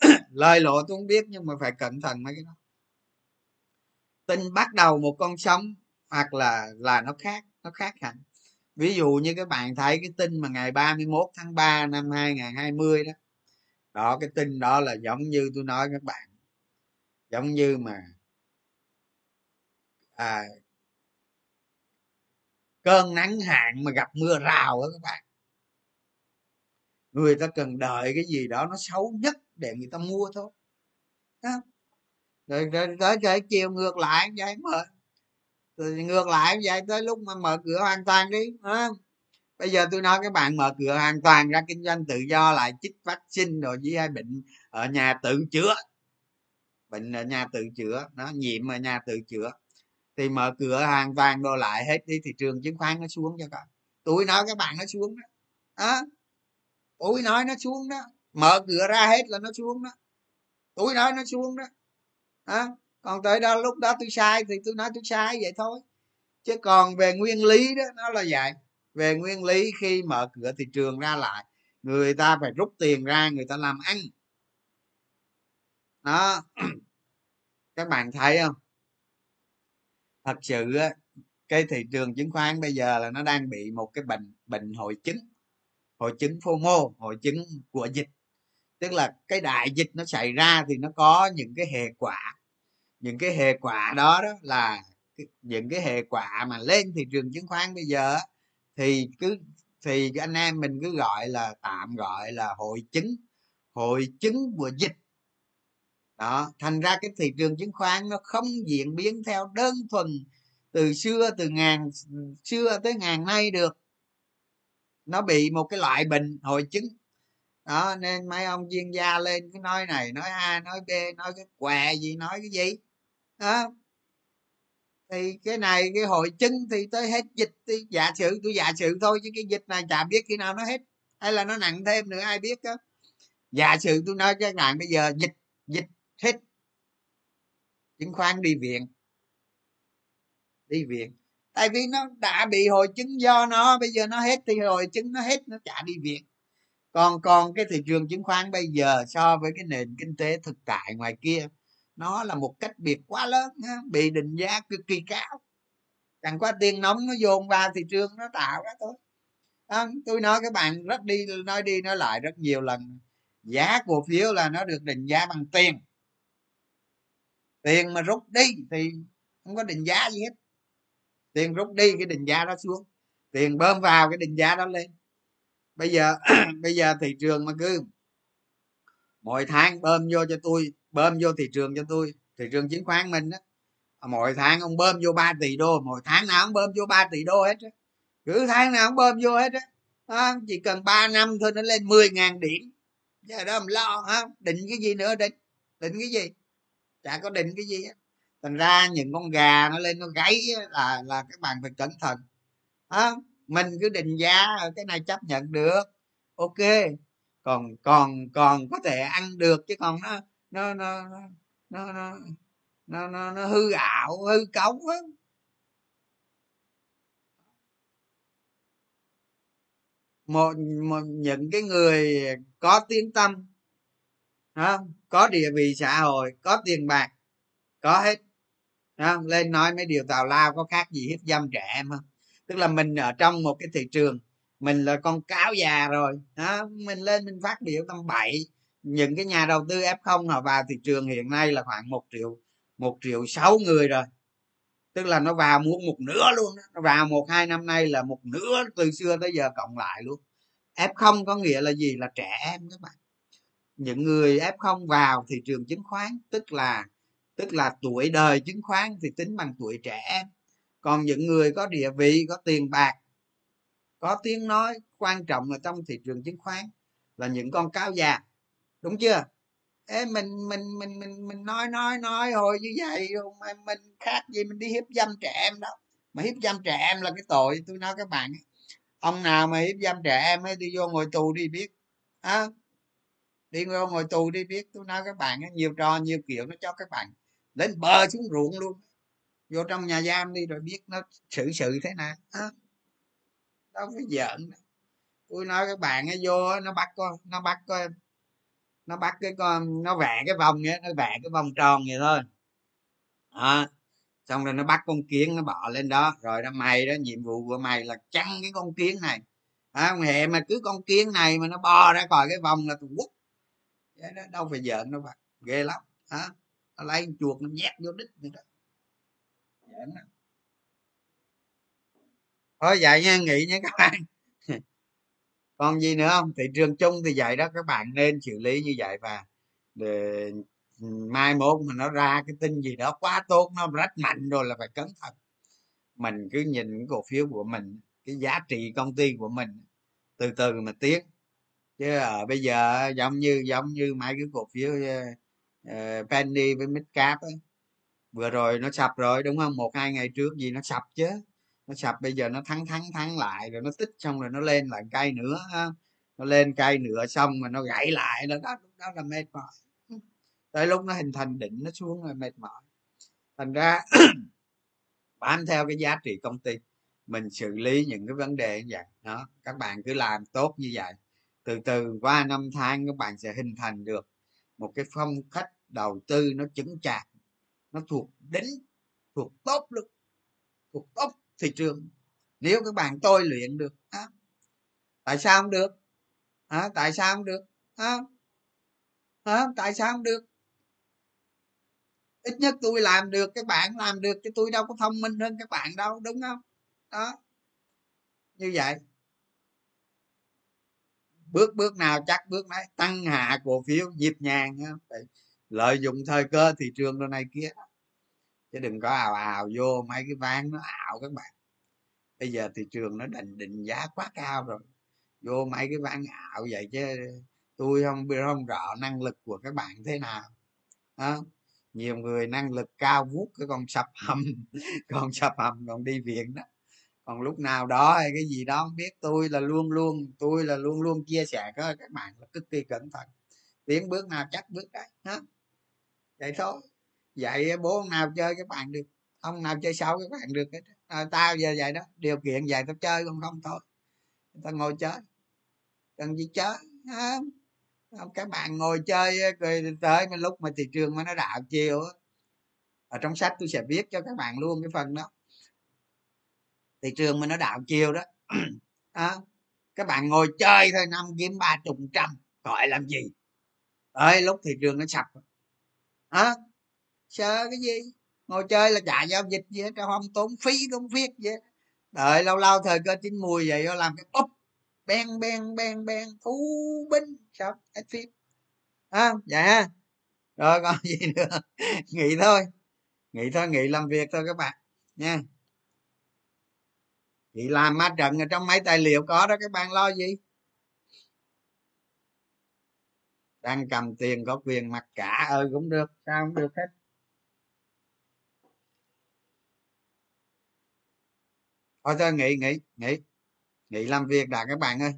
[COUGHS] lời lộ tôi không biết nhưng mà phải cẩn thận mấy cái đó. Tin bắt đầu một con sóng hoặc là là nó khác nó khác hẳn. Ví dụ như các bạn thấy cái tin mà ngày 31 tháng 3 năm 2020 đó. Đó cái tin đó là giống như tôi nói các bạn. Giống như mà à, cơn nắng hạn mà gặp mưa rào đó các bạn. Người ta cần đợi cái gì đó nó xấu nhất để người ta mua thôi. Đó. rồi rồi tới cái chiều ngược lại vậy mà. Rồi ngược lại vậy tới lúc mà mở cửa hoàn toàn đi đó. bây giờ tôi nói các bạn mở cửa hoàn toàn ra kinh doanh tự do lại chích vaccine rồi với hai bệnh ở nhà tự chữa. Bệnh ở nhà tự chữa nó nhiễm ở nhà tự chữa thì mở cửa hàng toàn đồ lại hết đi thị trường chứng khoán nó xuống cho con. Tôi nói các bạn nó xuống đó, à, tôi nói nó xuống đó. Mở cửa ra hết là nó xuống đó. Tôi nói nó xuống đó. À, còn tới đó lúc đó tôi sai thì tôi nói tôi sai vậy thôi. Chứ còn về nguyên lý đó nó là vậy. Về nguyên lý khi mở cửa thị trường ra lại người ta phải rút tiền ra người ta làm ăn. Đó. [CLEARS THROAT] Các bạn thấy không? Thật sự cái thị trường chứng khoán bây giờ là nó đang bị một cái bệnh bệnh hội chứng hội chứng FOMO hội chứng của dịch. Tức là cái đại dịch nó xảy ra thì nó có những cái hệ quả. Những cái hệ quả đó đó là những cái hệ quả mà lên thị trường chứng khoán bây giờ thì cứ, thì anh em mình cứ gọi là, tạm gọi là hội chứng hội chứng của dịch đó, thành ra cái thị trường chứng khoán nó không diễn biến theo đơn thuần từ xưa, từ ngàn, xưa tới ngàn nay được. Nó bị một cái loại bệnh hội chứng. Đó, nên mấy ông chuyên gia lên cái nói này, nói a, nói b, nói cái què gì, nói cái gì. Đó. Thì cái này, cái hội chứng thì tới hết dịch, thì giả sử, tôi giả sử thôi, chứ cái dịch này chả biết khi nào nó hết. Hay là nó nặng thêm nữa, ai biết đó giả sử tôi nói cho các bạn bây giờ dịch dịch hết chứng khoán đi viện. Đi viện. Tại vì nó đã bị hội chứng do nó bây giờ nó hết thì hội chứng nó hết nó chả đi viện. Còn còn cái thị trường chứng khoán bây giờ so với cái nền kinh tế thực tại ngoài kia nó là một cách biệt quá lớn bị định giá cực kỳ cao. Chẳng qua tiền nóng nó dồn vào thị trường nó tạo ra thôi. À, tôi nói các bạn rất đi nói đi nói lại rất nhiều lần giá cổ phiếu là nó được định giá bằng tiền tiền mà rút đi thì không có định giá gì hết. Tiền rút đi cái định giá đó xuống. Tiền bơm vào cái định giá đó lên. Bây giờ [CLEARS THROAT] bây giờ thị trường mà cứ mỗi tháng bơm vô cho tôi bơm vô thị trường cho tôi thị trường chứng khoán mình á mỗi tháng ông bơm vô 3 tỷ đô mỗi tháng nào ông bơm vô 3 tỷ đô hết á. Cứ tháng nào ông bơm vô hết á à, chỉ cần 3 năm thôi nó lên 10 ngàn điểm. Giờ đó mình lo ha định cái gì nữa định? Định cái gì? Chả có định cái gì á. Thành ra những con gà nó lên nó gáy là là các bạn phải cẩn thận. À, mình cứ định giá cái này chấp nhận được. Ok. Còn còn còn có thể ăn được chứ còn nó nó nó nó nó nó, nó, nó hư ảo hư cống á. Một, một những cái người có tiếng tâm không? có địa vị xã hội, có tiền bạc, có hết không? lên nói mấy điều tào lao có khác gì hiếp dâm trẻ em không tức là mình ở trong một cái thị trường, mình là con cáo già rồi đó mình lên mình phát biểu tầm bậy. những cái nhà đầu tư f0 họ vào thị trường hiện nay là khoảng một triệu một triệu sáu người rồi tức là nó vào muốn một nửa luôn đó. nó vào một, hai năm nay là một nửa từ xưa tới giờ cộng lại luôn F0 có nghĩa là gì là trẻ em các bạn những người f không vào thị trường chứng khoán tức là tức là tuổi đời chứng khoán thì tính bằng tuổi trẻ em. Còn những người có địa vị có tiền bạc có tiếng nói quan trọng ở trong thị trường chứng khoán là những con cáo già. Đúng chưa? Ê, mình mình mình mình mình nói nói nói hồi như vậy rồi mà mình khác gì mình đi hiếp dâm trẻ em đâu. Mà hiếp dâm trẻ em là cái tội tôi nói các bạn ông nào mà hiếp dâm trẻ em ấy đi vô ngồi tù đi biết. À, đi vô ngồi tù đi biết tôi nói các bạn nhiều trò nhiều kiểu nó cho các bạn lên bờ xuống ruộng luôn. Vô trong nhà giam đi rồi biết nó xử sự thế nào. À, đâu có giỡn. Tôi nói các bạn ấy vô nó bắt con nó bắt con nó bắt cái con nó vẽ cái vòng vậy nó vẽ cái vòng tròn vậy thôi. À, xong rồi nó bắt con kiến nó bỏ lên đó. Rồi nó mày đó nhiệm vụ của mày là chăn cái con kiến này. À, hệ mà cứ con kiến này mà nó bò ra khỏi cái vòng là tôi vậy đó, đâu phải giỡn đâu bạn ghê lắm hả? Nó lấy chuột nó nhét vô đít nữa đó giỡn lắm thôi vậy nha nghỉ nha các bạn. [LAUGHS] Còn gì nữa không? Thị trường chung thì vậy đó các bạn nên xử lý như vậy và để ừ, mai mốt mà nó ra cái tin gì đó quá tốt nó rách mạnh rồi là phải cẩn thận. Mình cứ nhìn cái cổ phiếu của mình cái giá trị công ty của mình từ từ mà tiến chứ ở bây giờ giống như giống như mấy cái cổ phiếu uh, penny với midcap ấy. vừa rồi nó sập rồi đúng không? Một hai ngày trước gì nó sập chứ. Nó sập bây giờ nó thắng thắng thắng lại rồi nó tích xong rồi nó lên lại cây nữa nó lên cây nữa xong mà nó gãy lại đó lúc đó là mệt mỏi. [LAUGHS] Tới lúc nó hình thành đỉnh nó xuống rồi mệt mỏi. Thành ra [CLEARS THROAT] bám theo cái giá trị công ty mình xử lý những cái vấn đề như vậy. Đó các bạn cứ làm tốt như vậy từ từ qua năm tháng các bạn sẽ hình thành được một cái phong cách đầu tư nó chứng chạc nó thuộc đỉnh thuộc tốt luôn thuộc tốt thị trường. Nếu các bạn tôi luyện được à, tại sao không được? À, tại sao không được? À, à, tại sao không được? Ít nhất tôi làm được các bạn làm được chứ tôi đâu có thông minh hơn các bạn đâu đúng không? Đó như vậy bước bước nào chắc bước đấy tăng hạ cổ phiếu, nhịp nhàng lợi dụng thời cơ, thị trường đồ này kia chứ đừng có ào ào vô mấy cái ván nó ảo các bạn. Bây giờ thị trường nó định định giá quá cao rồi. Vô mấy cái ván ảo vậy chứ tôi không biết không rõ năng lực của các bạn thế nào. Đó. nhiều người năng lực cao vút, cái con sập hầm [LAUGHS] còn sập hầm còn đi viện đó còn lúc nào đó hay cái gì đó không biết tôi là luôn luôn tôi là luôn luôn chia sẻ với các bạn là cực kỳ cẩn thận. Tiến bước nào chắc bước đấy hả vậy thôi. Vậy bố ông nào chơi các bạn được ông nào chơi xấu các bạn được à, tao giờ vậy đó điều kiện vậy tao chơi còn không thôi. Tao ngồi chơi. Cần gì chơi à, các bạn ngồi chơi rồi tới cái lúc mà thị trường mà nó đảo chiều ở trong sách tôi sẽ viết cho các bạn luôn cái phần đó thị trường mà nó đảo chiều đó. [CLEARS THROAT] À, các bạn ngồi chơi thôi năm kiếm ba chục trăm gọi làm gì? Ơi lúc thị trường nó sập. À, sợ cái gì? Ngồi chơi là trả giao dịch gì hết không tốn phí tốn phiết gì hết. Đợi lâu lâu thời cơ chín mùi vậy nó làm cái bóp ben ben ben ben thú binh sao hết phim à, vậy rồi còn [LAUGHS] gì nữa? Nghỉ thôi. Nghỉ thôi nghỉ làm việc thôi các bạn nha thì làm ma trận ở trong mấy tài liệu có đó, các bạn lo gì? Đang cầm tiền có quyền mặc cả ơi cũng được, sao cũng được hết? Thôi thôi, nghỉ nghỉ nghỉ nghỉ làm việc đã, các bạn ơi.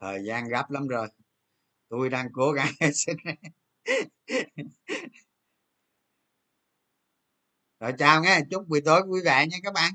Thời gian gấp lắm rồi. Tôi đang cố gắng rồi chào nghe, chúc buổi tối vui vẻ nha các bạn.